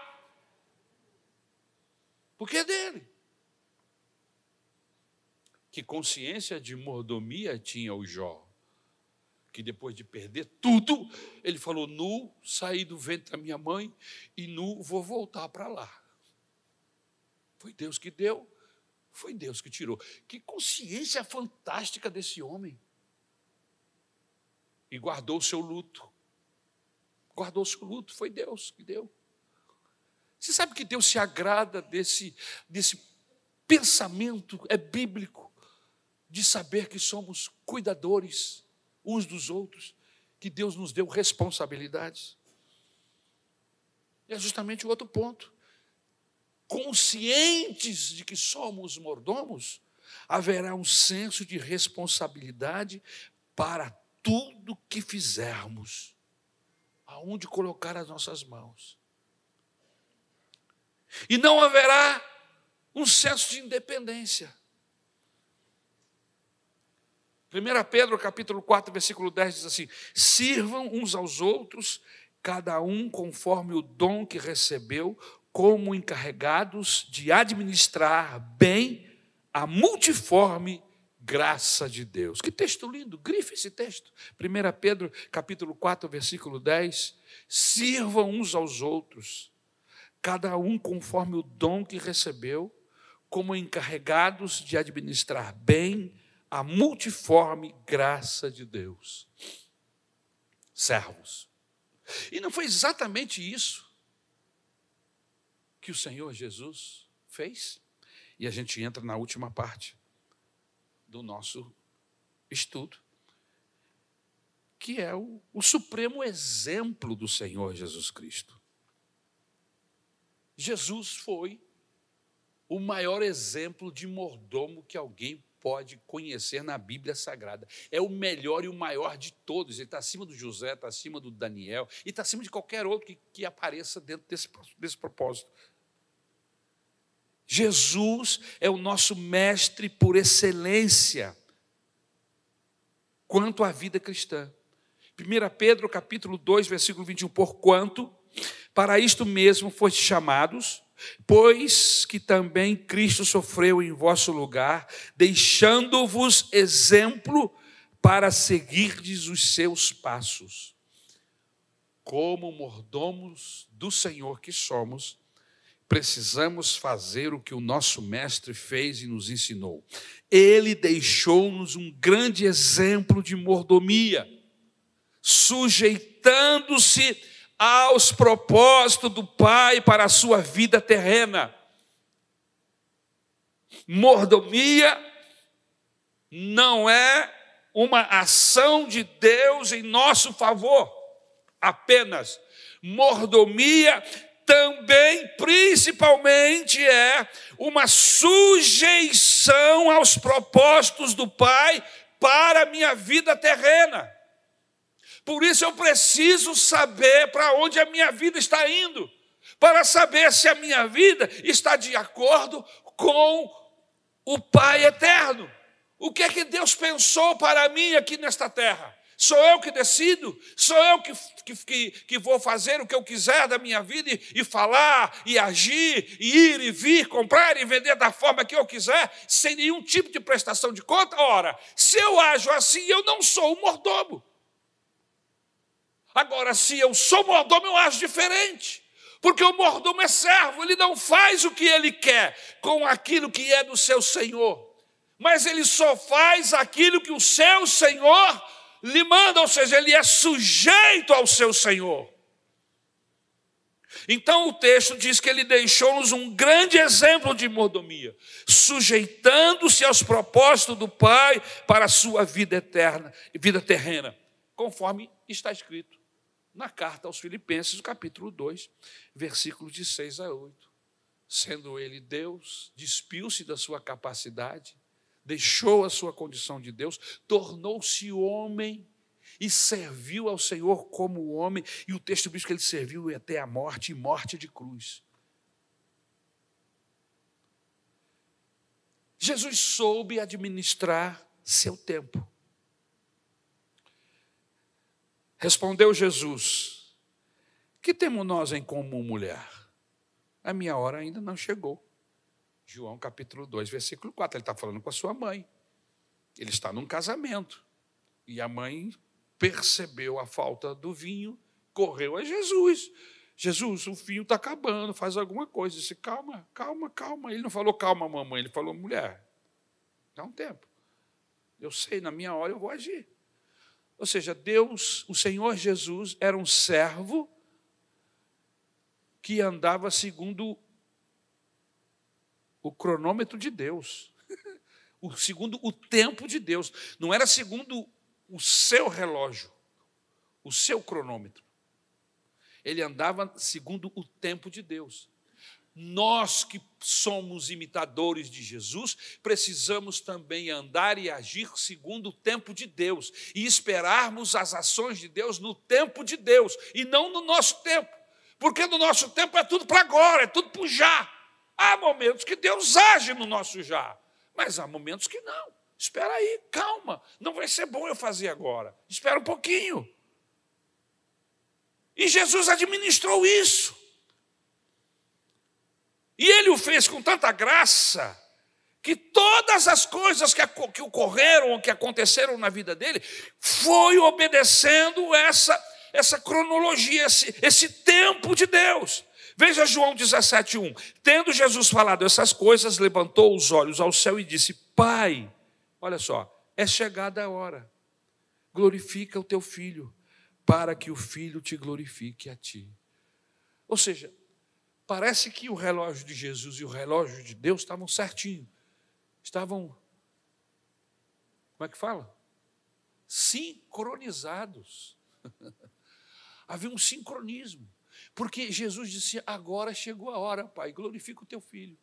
Porque é dele. Que consciência de mordomia tinha o Jó? Que depois de perder tudo, ele falou: Nu, saí do ventre da minha mãe e nu vou voltar para lá. Foi Deus que deu, foi Deus que tirou. Que consciência fantástica desse homem. E guardou o seu luto. Guardou o seu luto, foi Deus que deu. Você sabe que Deus se agrada desse, desse pensamento, é bíblico, de saber que somos cuidadores uns dos outros, que Deus nos deu responsabilidades. E é justamente o outro ponto conscientes de que somos mordomos, haverá um senso de responsabilidade para tudo que fizermos, aonde colocar as nossas mãos. E não haverá um senso de independência. 1 Pedro capítulo 4, versículo 10 diz assim: Sirvam uns aos outros, cada um conforme o dom que recebeu, como encarregados de administrar bem a multiforme graça de Deus. Que texto lindo, grife esse texto. 1 Pedro, capítulo 4, versículo 10. Sirvam uns aos outros, cada um conforme o dom que recebeu, como encarregados de administrar bem a multiforme graça de Deus. Servos. E não foi exatamente isso que o Senhor Jesus fez. E a gente entra na última parte do nosso estudo, que é o, o supremo exemplo do Senhor Jesus Cristo. Jesus foi o maior exemplo de mordomo que alguém pode conhecer na Bíblia Sagrada. É o melhor e o maior de todos. Ele está acima do José, está acima do Daniel e está acima de qualquer outro que, que apareça dentro desse, desse propósito. Jesus é o nosso mestre por excelência quanto à vida cristã. 1 Pedro capítulo 2, versículo 21, porquanto para isto mesmo foste chamados, pois que também Cristo sofreu em vosso lugar, deixando-vos exemplo para seguirdes os seus passos. Como mordomos do Senhor que somos, precisamos fazer o que o nosso mestre fez e nos ensinou. Ele deixou-nos um grande exemplo de mordomia, sujeitando-se aos propósitos do Pai para a sua vida terrena. Mordomia não é uma ação de Deus em nosso favor apenas. Mordomia também, principalmente, é uma sujeição aos propósitos do Pai para a minha vida terrena. Por isso eu preciso saber para onde a minha vida está indo, para saber se a minha vida está de acordo com o Pai eterno. O que é que Deus pensou para mim aqui nesta terra? Sou eu que decido, sou eu que, que, que, vou fazer o que eu quiser da minha vida e, e, falar, e agir, e ir e vir, comprar e vender da forma que eu quiser, sem nenhum tipo de prestação de conta. Ora, se eu ajo assim, eu não sou o mordomo. Agora, se eu sou mordomo, eu acho diferente. Porque o mordomo é servo, ele não faz o que ele quer com aquilo que é do seu senhor, mas ele só faz aquilo que o seu senhor lhe manda, ou seja, ele é sujeito ao seu Senhor. Então o texto diz que ele deixou-nos um grande exemplo de mordomia, sujeitando-se aos propósitos do Pai para a sua vida eterna, vida terrena, conforme está escrito na carta aos Filipenses, capítulo 2, versículos de 6 a 8. Sendo ele Deus, despiu-se da sua capacidade, deixou a sua condição de Deus, tornou-se homem e serviu ao Senhor como homem, e o texto diz que ele serviu até a morte e morte de cruz. Jesus soube administrar seu tempo. Respondeu Jesus: Que temos nós em comum, mulher? A minha hora ainda não chegou. João capítulo 2, versículo 4. Ele está falando com a sua mãe. Ele está num casamento. E a mãe percebeu a falta do vinho, correu a Jesus. Jesus, o vinho está acabando, faz alguma coisa. Disse, calma, calma, calma. Ele não falou calma, mamãe, ele falou mulher. Dá um tempo. Eu sei, na minha hora eu vou agir. Ou seja, Deus, o Senhor Jesus, era um servo que andava segundo o cronômetro de Deus. O, segundo o tempo de Deus. Não era segundo o seu relógio, o seu cronômetro. Ele andava segundo o tempo de Deus. Nós que somos imitadores de Jesus, precisamos também andar e agir segundo o tempo de Deus e esperarmos as ações de Deus no tempo de Deus e não no nosso tempo, porque no nosso tempo é tudo para agora, é tudo para já. Há momentos que Deus age no nosso já, mas há momentos que não. Espera aí, calma. Não vai ser bom eu fazer agora. Espera um pouquinho. E Jesus administrou isso. E ele o fez com tanta graça que todas as coisas que, que ocorreram, que aconteceram na vida dele, foi obedecendo essa, essa cronologia, esse, esse tempo de Deus. Veja João 17,1. Tendo Jesus falado essas coisas, levantou os olhos ao céu e disse: Pai, olha só, é chegada a hora, glorifica o teu filho, para que o filho te glorifique a ti. Ou seja, parece que o relógio de Jesus e o relógio de Deus estavam certinho, estavam, como é que fala? Sincronizados. Havia um sincronismo. Porque Jesus disse: Agora chegou a hora, Pai, glorifica o teu filho.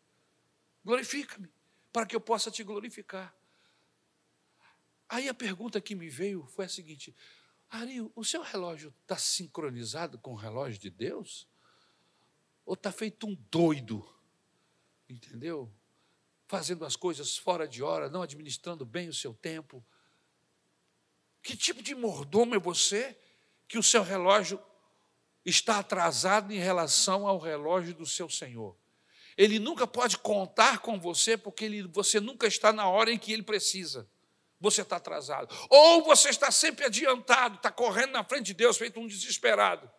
Glorifica-me, para que eu possa te glorificar. Aí a pergunta que me veio foi a seguinte: Ari, o seu relógio está sincronizado com o relógio de Deus? Ou está feito um doido? Entendeu? Fazendo as coisas fora de hora, não administrando bem o seu tempo. Que tipo de mordomo é você que o seu relógio está atrasado em relação ao relógio do seu Senhor. Ele nunca pode contar com você porque ele, você nunca está na hora em que ele precisa. Você está atrasado. Ou você está sempre adiantado, está correndo na frente de Deus, feito um desesperado.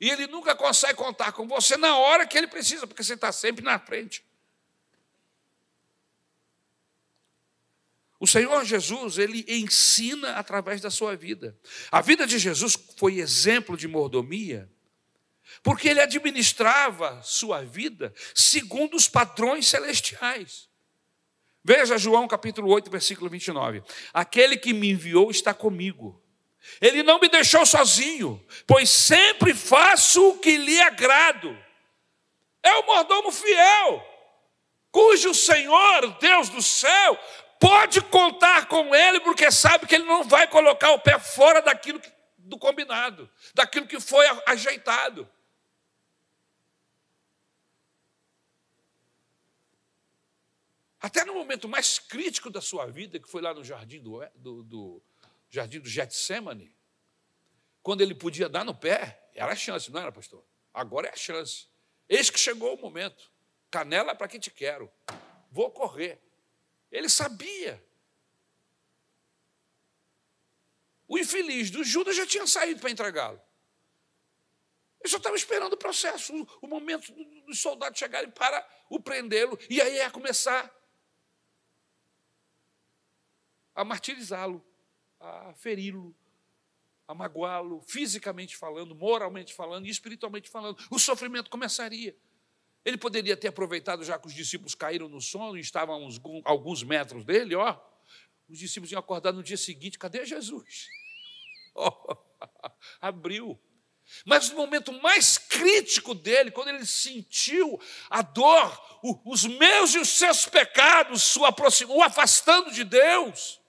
E ele nunca consegue contar com você na hora que ele precisa, porque você está sempre na frente. O Senhor Jesus, ele ensina através da sua vida. A vida de Jesus foi exemplo de mordomia, porque ele administrava sua vida segundo os padrões celestiais. Veja João capítulo 8, versículo 29. Aquele que me enviou está comigo. Ele não me deixou sozinho, pois sempre faço o que lhe agrado. É o mordomo fiel, cujo Senhor, Deus do céu, pode contar com ele, porque sabe que ele não vai colocar o pé fora daquilo que, do combinado, daquilo que foi ajeitado. Até no momento mais crítico da sua vida, que foi lá no jardim do, do, do, jardim do Getsemane, quando ele podia dar no pé, era a chance, não era, pastor? Agora é a chance. Eis que chegou o momento. Canela para quem te quero. Vou correr. Ele sabia. O infeliz do Judas já tinha saído para entregá-lo. Ele só estava esperando o processo, o, momento dos soldados chegarem para o prendê-lo, e aí ia começar a martirizá-lo, a feri-lo, a magoá-lo, fisicamente falando, moralmente falando e espiritualmente falando. O sofrimento começaria. Ele poderia ter aproveitado, já que os discípulos caíram no sono e estavam a uns, alguns metros dele, ó. Os discípulos iam acordar no dia seguinte: cadê Jesus? Oh, abriu. Mas no momento mais crítico dele, quando ele sentiu a dor, os meus e os seus pecados o, o afastando de Deus,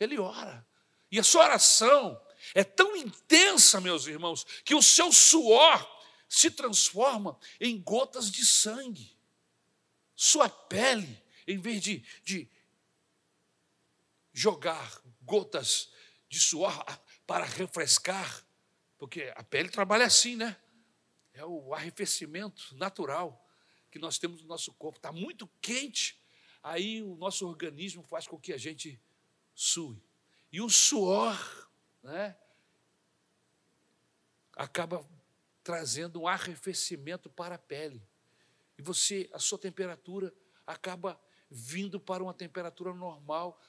ele ora. E a sua oração é tão intensa, meus irmãos, que o seu suor se transforma em gotas de sangue. Sua pele, em vez de, de jogar gotas de suor para refrescar, porque a pele trabalha assim, né? É o arrefecimento natural que nós temos no nosso corpo. Está muito quente, aí o nosso organismo faz com que a gente sue. E o suor, né? Acaba trazendo um arrefecimento para a pele. E você, a sua temperatura acaba vindo para uma temperatura normal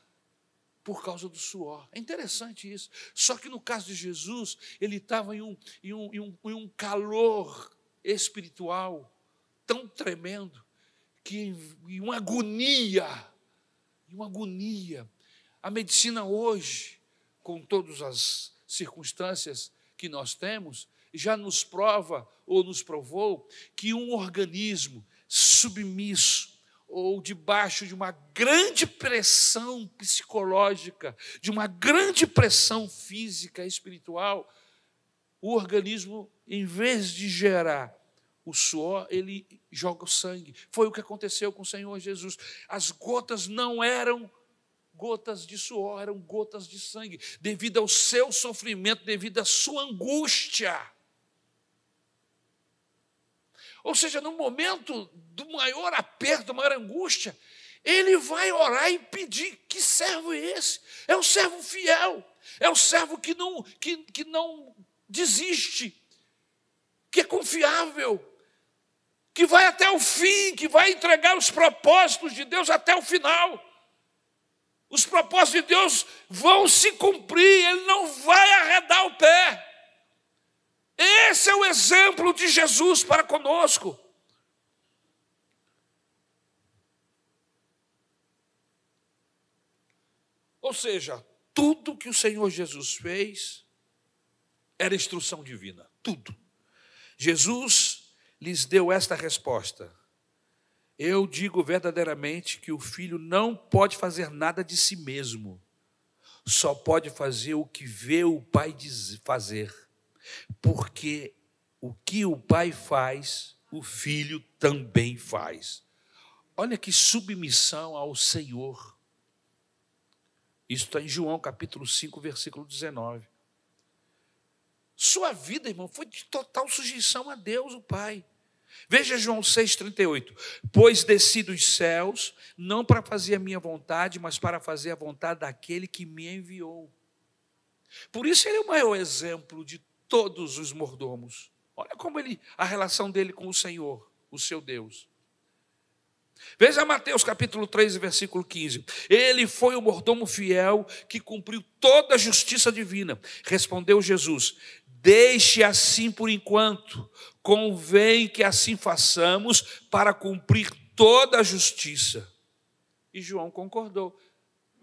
por causa do suor. É interessante isso. Só que no caso de Jesus, ele estava em um, em, um, em, um, em um calor espiritual tão tremendo, que em uma agonia, em uma agonia, a medicina hoje, com todas as circunstâncias que nós temos, já nos prova ou nos provou que um organismo submisso ou debaixo de uma grande pressão psicológica, de uma grande pressão física, espiritual, o organismo, em vez de gerar o suor, ele joga o sangue. Foi o que aconteceu com o Senhor Jesus. As gotas não eram gotas de suor, eram gotas de sangue, devido ao seu sofrimento, devido à sua angústia. Ou seja, no momento do maior aperto, da maior angústia, ele vai orar e pedir: que servo é esse? É o servo fiel, é o servo que não, que, que não desiste, que é confiável, que vai até o fim, que vai entregar os propósitos de Deus até o final. Os propósitos de Deus vão se cumprir, Ele não vai arredar o pé. Esse é o exemplo de Jesus para conosco. Ou seja, tudo que o Senhor Jesus fez era instrução divina, tudo. Jesus lhes deu esta resposta: eu digo verdadeiramente que o filho não pode fazer nada de si mesmo, só pode fazer o que vê o pai fazer, porque o que o pai faz, o filho também faz. Olha que submissão ao Senhor. Isso está em João capítulo 5, versículo 19. Sua vida, irmão, foi de total sujeição a Deus, o Pai. Veja João 6,38. Pois desci dos céus, não para fazer a minha vontade, mas para fazer a vontade daquele que me enviou. Por isso ele é o maior exemplo de todos os mordomos. Olha como ele, a relação dele com o Senhor, o seu Deus. Veja Mateus capítulo 3, versículo 15. Ele foi o mordomo fiel que cumpriu toda a justiça divina. Respondeu Jesus: Deixe assim por enquanto, convém que assim façamos para cumprir toda a justiça. E João concordou.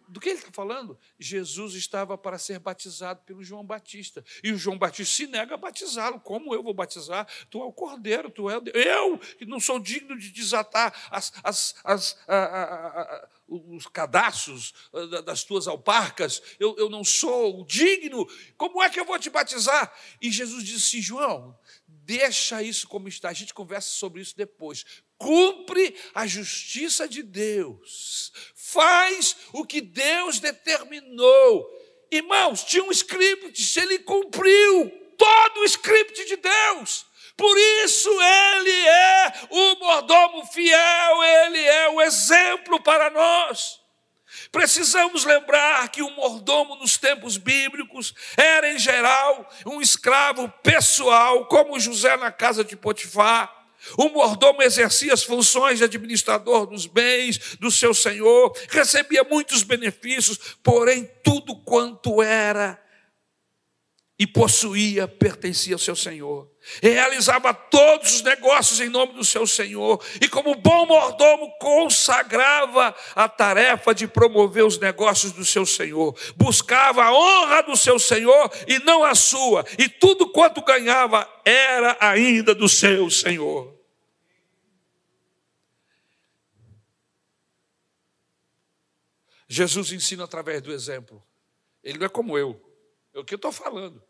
Do que ele está falando? Jesus estava para ser batizado pelo João Batista. E o João Batista se nega a batizá-lo. Como eu vou batizar? Tu é o cordeiro, tu é o... Eu, que não sou digno de desatar as, as, as, a, a, a, os cadastros das tuas alparcas, eu, eu não sou digno. Como é que eu vou te batizar? E Jesus disse: João, deixa isso como está. A gente conversa sobre isso depois. Cumpre a justiça de Deus. Faz o que Deus determinou. Irmãos, tinha um script, ele cumpriu todo o script de Deus. Por isso ele é o mordomo fiel, ele é o exemplo para nós. Precisamos lembrar que o mordomo nos tempos bíblicos era, em geral, um escravo pessoal, como José na casa de Potifar. O mordomo exercia as funções de administrador dos bens do seu senhor, recebia muitos benefícios, porém, tudo quanto era e possuía pertencia ao seu senhor. Realizava todos os negócios em nome do seu senhor, e como bom mordomo, consagrava a tarefa de promover os negócios do seu senhor, buscava a honra do seu senhor e não a sua, e tudo quanto ganhava era ainda do seu senhor. Jesus ensina através do exemplo. Ele não é como eu. É o que eu estou falando.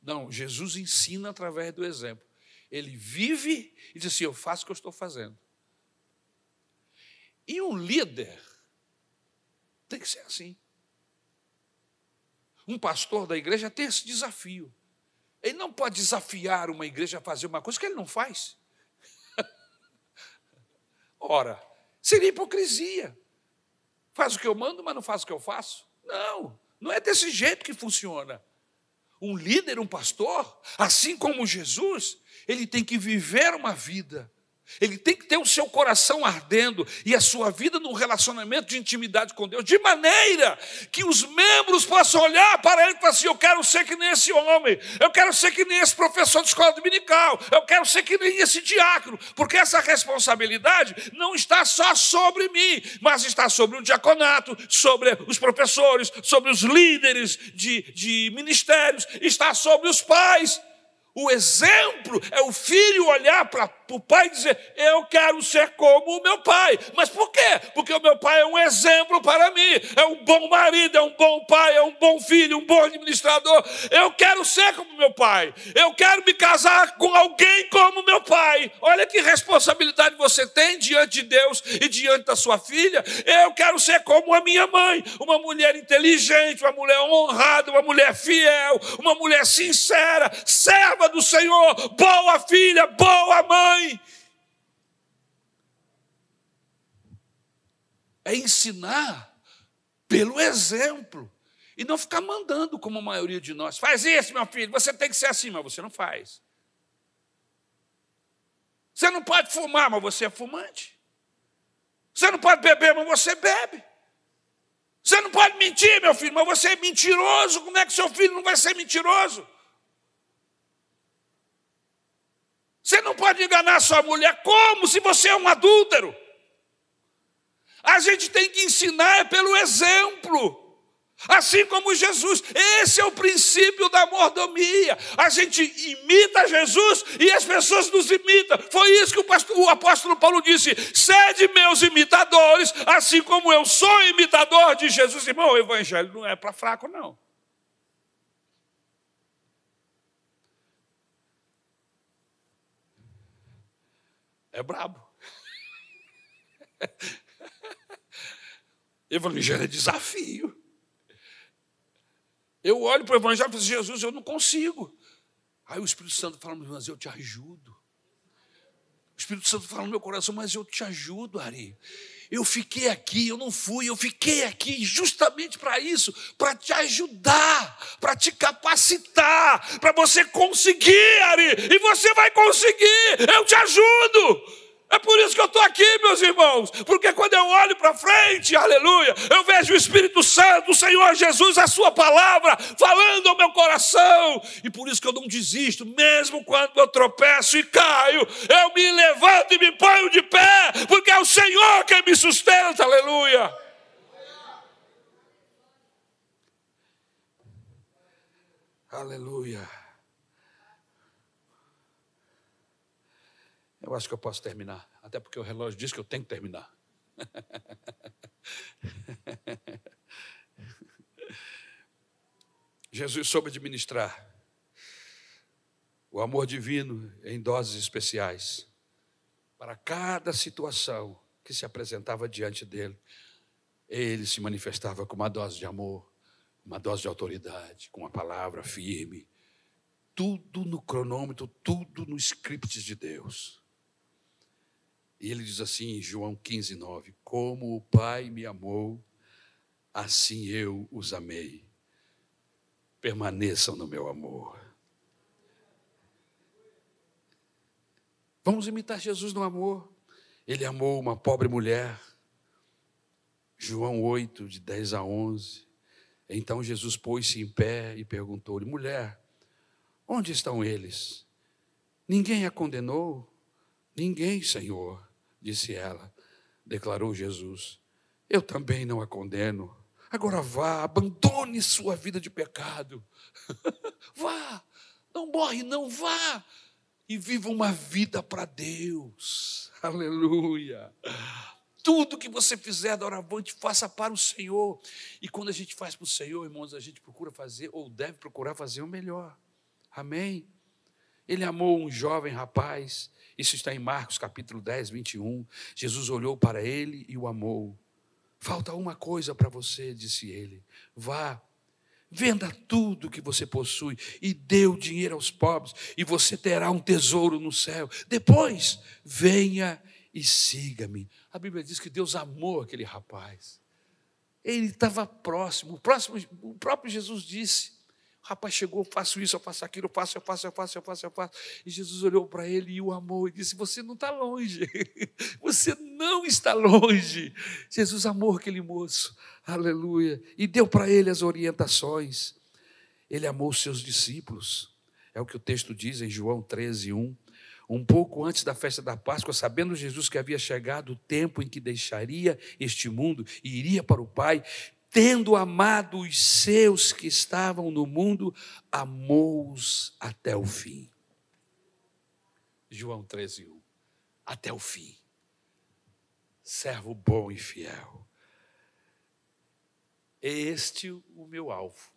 Não, Jesus ensina através do exemplo. Ele vive e diz assim: Eu faço o que eu estou fazendo. E um líder tem que ser assim. Um pastor da igreja tem esse desafio. Ele não pode desafiar uma igreja a fazer uma coisa que ele não faz. Ora, seria hipocrisia. Faz o que eu mando, mas não faz o que eu faço. Não, não é desse jeito que funciona. Um líder, um pastor, assim como Jesus, ele tem que viver uma vida ele tem que ter o seu coração ardendo e a sua vida num relacionamento de intimidade com Deus, de maneira que os membros possam olhar para ele e falar assim: Eu quero ser que nem esse homem, eu quero ser que nem esse professor de escola dominical, eu quero ser que nem esse diácono, porque essa responsabilidade não está só sobre mim, mas está sobre o diaconato, sobre os professores, sobre os líderes de, de ministérios, está sobre os pais. O exemplo é o filho olhar para o pai dizer: Eu quero ser como o meu pai. Mas por quê? Porque o meu pai é um exemplo para mim. É um bom marido, é um bom pai, é um bom filho, um bom administrador. Eu quero ser como meu pai. Eu quero me casar com alguém como meu pai. Olha que responsabilidade você tem diante de Deus e diante da sua filha. Eu quero ser como a minha mãe, uma mulher inteligente, uma mulher honrada, uma mulher fiel, uma mulher sincera, serva do Senhor, boa filha, boa mãe. É ensinar pelo exemplo. E não ficar mandando, como a maioria de nós. Faz isso, meu filho, você tem que ser assim, mas você não faz. Você não pode fumar, mas você é fumante. Você não pode beber, mas você bebe. Você não pode mentir, meu filho, mas você é mentiroso. Como é que seu filho não vai ser mentiroso? Você não pode enganar sua mulher como se você é um adúltero. A gente tem que ensinar pelo exemplo. Assim como Jesus, esse é o princípio da mordomia. A gente imita Jesus e as pessoas nos imitam. Foi isso que o, pastor, o apóstolo Paulo disse: sede meus imitadores, assim como eu sou imitador de Jesus. Irmão, o evangelho não é para fraco, não. É brabo. Evangelho é desafio. Eu olho para o Evangelho e falo, Jesus, eu não consigo. Aí o Espírito Santo fala, mas eu te ajudo. O Espírito Santo fala no meu coração, mas eu te ajudo, Ari. Eu fiquei aqui, eu não fui, eu fiquei aqui justamente para isso, para te ajudar, para te capacitar, para você conseguir, Ari, e você vai conseguir, eu te ajudo. É por isso que eu estou aqui, meus irmãos, porque quando eu olho para frente, aleluia, eu vejo o Espírito Santo, o Senhor Jesus, a Sua palavra, falando ao meu coração, e por isso que eu não desisto, mesmo quando eu tropeço e caio, eu me levanto e me ponho de pé, porque é o Senhor quem me sustenta, aleluia. Aleluia. Eu acho que eu posso terminar, até porque o relógio diz que eu tenho que terminar. Jesus soube administrar o amor divino em doses especiais para cada situação que se apresentava diante dele. Ele se manifestava com uma dose de amor, uma dose de autoridade, com uma palavra firme, tudo no cronômetro, tudo no script de Deus. E ele diz assim em João 15, 9: Como o Pai me amou, assim eu os amei. Permaneçam no meu amor. Vamos imitar Jesus no amor. Ele amou uma pobre mulher. João 8, de 10 a 11. Então Jesus pôs-se em pé e perguntou-lhe: Mulher, onde estão eles? Ninguém a condenou? Ninguém, Senhor, disse ela. Declarou Jesus: Eu também não a condeno. Agora vá, abandone sua vida de pecado. vá, não morre, não vá. E viva uma vida para Deus. Aleluia tudo que você fizer doravante, faça para o Senhor. E quando a gente faz para o Senhor, irmãos, a gente procura fazer, ou deve procurar fazer o melhor. Amém? Ele amou um jovem rapaz, isso está em Marcos capítulo 10, 21. Jesus olhou para ele e o amou. Falta uma coisa para você, disse ele. Vá, venda tudo que você possui e dê o dinheiro aos pobres, e você terá um tesouro no céu. Depois, venha e siga-me. A Bíblia diz que Deus amou aquele rapaz. Ele estava próximo. O, próximo. o próprio Jesus disse: rapaz chegou, eu faço isso, eu faço aquilo, eu faço, eu faço, eu faço, eu faço, eu faço. E Jesus olhou para ele e o amou e disse: Você não está longe, você não está longe. Jesus amou aquele moço, aleluia, e deu para ele as orientações. Ele amou seus discípulos, é o que o texto diz em João 13, 1. Um pouco antes da festa da Páscoa, sabendo Jesus que havia chegado o tempo em que deixaria este mundo e iria para o Pai, tendo amado os seus que estavam no mundo, amou-os até o fim. João 13, 1. Até o fim. Servo bom e fiel. É este o meu alvo.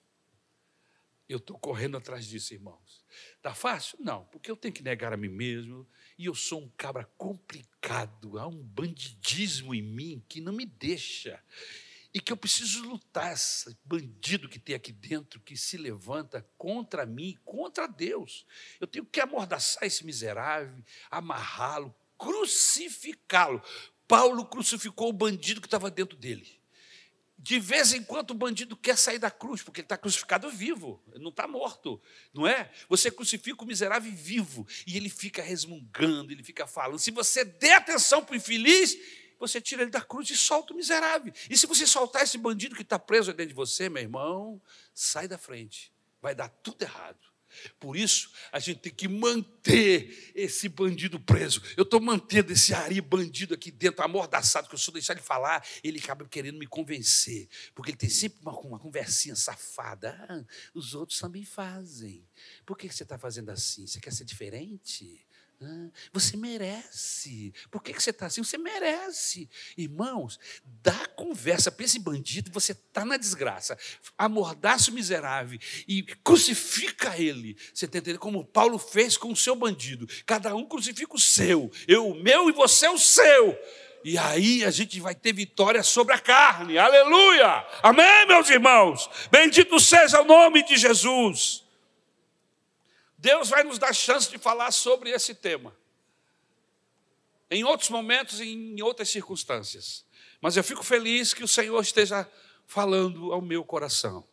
Eu estou correndo atrás disso, irmãos. Está fácil? Não, porque eu tenho que negar a mim mesmo. E eu sou um cabra complicado. Há um bandidismo em mim que não me deixa. E que eu preciso lutar esse bandido que tem aqui dentro, que se levanta contra mim, contra Deus. Eu tenho que amordaçar esse miserável, amarrá-lo, crucificá-lo. Paulo crucificou o bandido que estava dentro dele. De vez em quando o bandido quer sair da cruz, porque ele está crucificado vivo, não está morto, não é? Você crucifica o miserável vivo e ele fica resmungando, ele fica falando. Se você der atenção para o infeliz, você tira ele da cruz e solta o miserável. E se você soltar esse bandido que está preso dentro de você, meu irmão, sai da frente, vai dar tudo errado. Por isso, a gente tem que manter esse bandido preso. Eu estou mantendo esse Ari bandido aqui dentro, amordaçado, que eu sou deixar ele falar, ele acaba querendo me convencer. Porque ele tem sempre uma, uma conversinha safada. Ah, os outros também fazem. Por que você está fazendo assim? Você quer ser diferente? Você merece. Por que você está assim? Você merece. Irmãos, dá conversa para esse bandido, você está na desgraça. Amordaça o miserável e crucifica ele. Você está entendendo? Como Paulo fez com o seu bandido. Cada um crucifica o seu. Eu o meu e você o seu. E aí a gente vai ter vitória sobre a carne. Aleluia! Amém, meus irmãos? Bendito seja o nome de Jesus. Deus vai nos dar chance de falar sobre esse tema. Em outros momentos, em outras circunstâncias. Mas eu fico feliz que o Senhor esteja falando ao meu coração.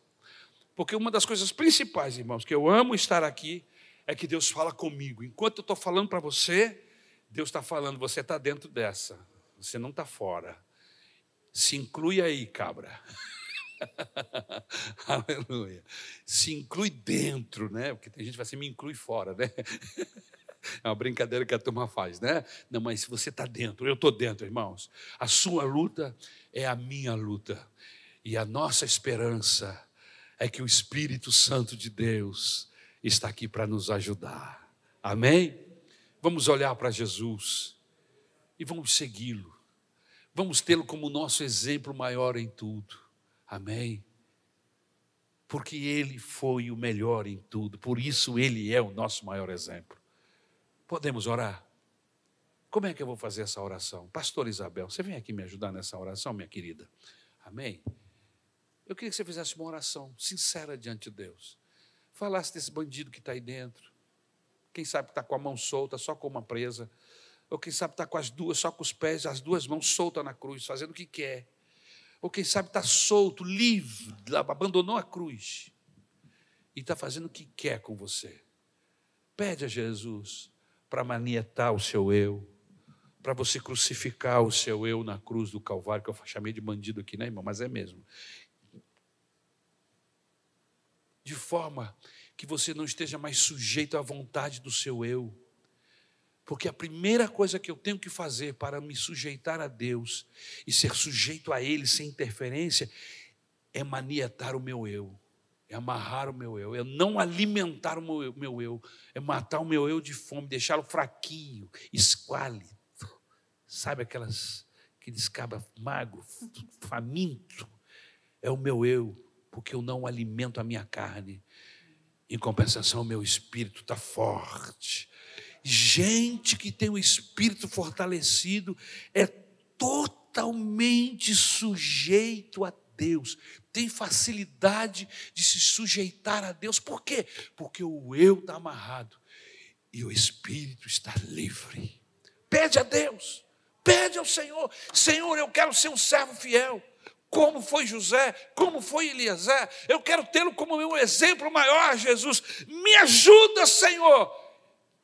Porque uma das coisas principais, irmãos, que eu amo estar aqui, é que Deus fala comigo. Enquanto eu estou falando para você, Deus está falando, você está dentro dessa, você não está fora. Se inclui aí, cabra. Aleluia. Se inclui dentro, né? Porque tem gente que vai assim, me inclui fora, né? É uma brincadeira que a turma faz, né? Não, mas se você está dentro, eu estou dentro, irmãos. A sua luta é a minha luta. E a nossa esperança é que o Espírito Santo de Deus está aqui para nos ajudar. Amém? Vamos olhar para Jesus e vamos segui-lo. Vamos tê-lo como nosso exemplo maior em tudo. Amém? Porque Ele foi o melhor em tudo, por isso Ele é o nosso maior exemplo. Podemos orar? Como é que eu vou fazer essa oração? Pastor Isabel, você vem aqui me ajudar nessa oração, minha querida? Amém? Eu queria que você fizesse uma oração sincera diante de Deus. Falasse desse bandido que está aí dentro. Quem sabe está com a mão solta, só com uma presa. Ou quem sabe está com as duas, só com os pés, as duas mãos soltas na cruz, fazendo o que quer. Ou quem sabe está solto, livre, abandonou a cruz. E está fazendo o que quer com você. Pede a Jesus para manietar o seu eu, para você crucificar o seu eu na cruz do Calvário, que eu chamei de bandido aqui, né, irmão? Mas é mesmo. De forma que você não esteja mais sujeito à vontade do seu eu. Porque a primeira coisa que eu tenho que fazer para me sujeitar a Deus e ser sujeito a Ele sem interferência é manietar o meu eu, é amarrar o meu eu, é não alimentar o meu eu, é matar o meu eu de fome, deixá-lo fraquinho, esquálido. Sabe aquelas, aqueles cabas magro, faminto? É o meu eu, porque eu não alimento a minha carne. Em compensação, o meu espírito está forte Gente que tem o espírito fortalecido é totalmente sujeito a Deus, tem facilidade de se sujeitar a Deus. Por quê? Porque o eu está amarrado e o espírito está livre. Pede a Deus, pede ao Senhor: Senhor, eu quero ser um servo fiel. Como foi José, como foi Eliezer, eu quero tê-lo como meu exemplo maior, Jesus. Me ajuda, Senhor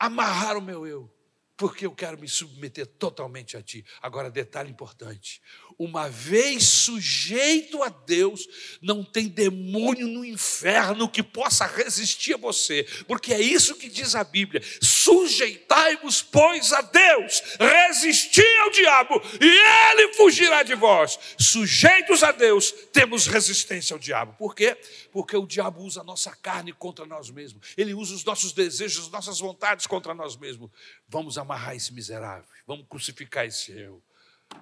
amarrar o meu eu, porque eu quero me submeter totalmente a Ti. Agora, detalhe importante: uma vez sujeito a Deus, não tem demônio no inferno que possa resistir a você, porque é isso que diz a Bíblia: sujeitai-vos, pois, a Deus, resisti ao diabo, e ele fugirá de vós. Sujeitos a Deus, temos resistência ao diabo. Por quê? Porque o diabo usa a nossa carne contra nós mesmos, ele usa os nossos desejos, as nossas vontades contra nós mesmos. Vamos amarrar esse miserável, vamos crucificar esse eu.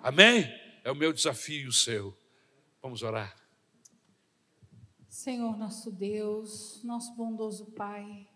Amém? É o meu desafio e o seu. Vamos orar. Senhor nosso Deus, nosso bondoso Pai,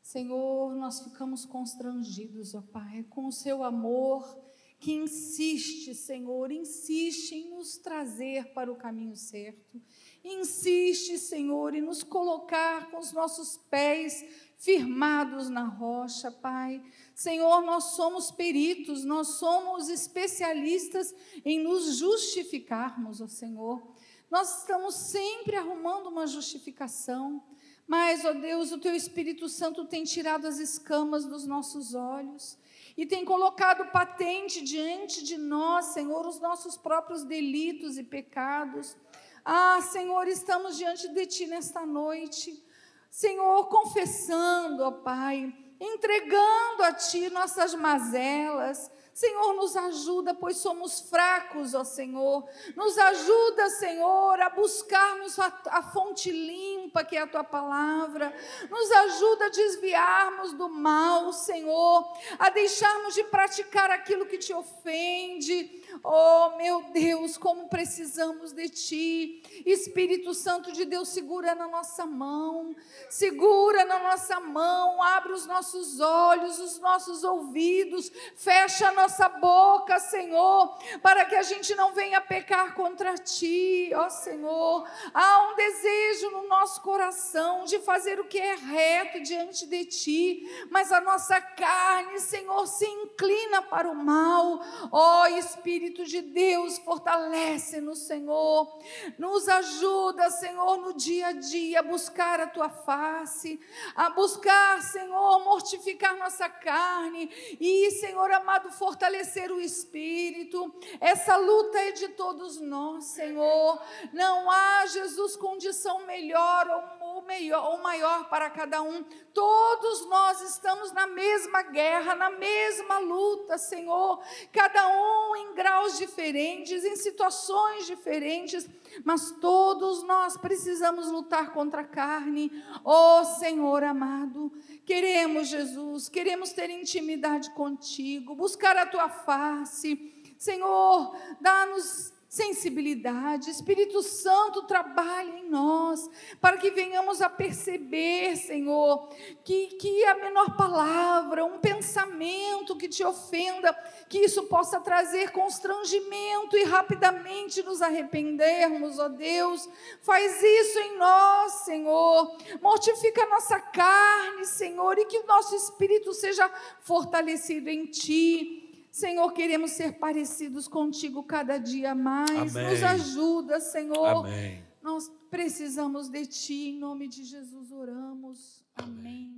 Senhor, nós ficamos constrangidos, ó Pai, com o seu amor que insiste, Senhor, insiste em nos trazer para o caminho certo. Insiste, Senhor, em nos colocar com os nossos pés firmados na rocha, Pai. Senhor, nós somos peritos, nós somos especialistas em nos justificarmos, ó Senhor. Nós estamos sempre arrumando uma justificação, mas, ó Deus, o Teu Espírito Santo tem tirado as escamas dos nossos olhos e tem colocado patente diante de nós, Senhor, os nossos próprios delitos e pecados. Ah, Senhor, estamos diante de Ti nesta noite. Senhor, confessando, ó Pai, entregando a Ti nossas mazelas, Senhor, nos ajuda, pois somos fracos, ó Senhor. Nos ajuda, Senhor, a buscarmos a, a, fonte limpa, que é a tua palavra. Nos ajuda a desviarmos do mal, Senhor, a deixarmos de praticar aquilo que te ofende. Oh, meu Deus, como precisamos de ti. Espírito Santo de Deus, segura na nossa mão, segura na nossa mão, abre os nossos olhos, os nossos ouvidos, fecha a nossa boca, Senhor, para que a gente não venha pecar contra ti, ó Senhor. Há um desejo no nosso coração de fazer o que é reto diante de ti, mas a nossa carne, Senhor, se inclina para o mal. Ó Espírito de Deus, fortalece-nos, Senhor. Nos ajuda, Senhor, no dia a dia a buscar a tua face, a buscar, Senhor, mortificar nossa carne e, Senhor amado, fortalecer o espírito. Essa luta é de todos nós, Senhor. Não há, Jesus, condição melhor ou, melhor, ou maior para cada um. Todos nós estamos na mesma guerra, na mesma luta, Senhor. Cada um em graus diferentes, em situações diferentes, mas todos nós precisamos lutar contra a carne. Oh, Senhor amado, queremos, Jesus, queremos ter intimidade contigo, buscar a tua face. Senhor, dá-nos sensibilidade. Espírito Santo, trabalha em nós, para que venhamos a perceber, Senhor, que, que a menor palavra, um pensamento que te ofenda, que isso possa trazer constrangimento e rapidamente nos arrependermos, ó Deus. Faz isso em nós, Senhor. Mortifica a nossa carne, Senhor, e que o nosso espírito seja fortalecido em Ti. Senhor, queremos ser parecidos contigo cada dia mais. Amém. Nos ajuda, Senhor. Amém. Nós precisamos de Ti, em nome de Jesus oramos. Amém.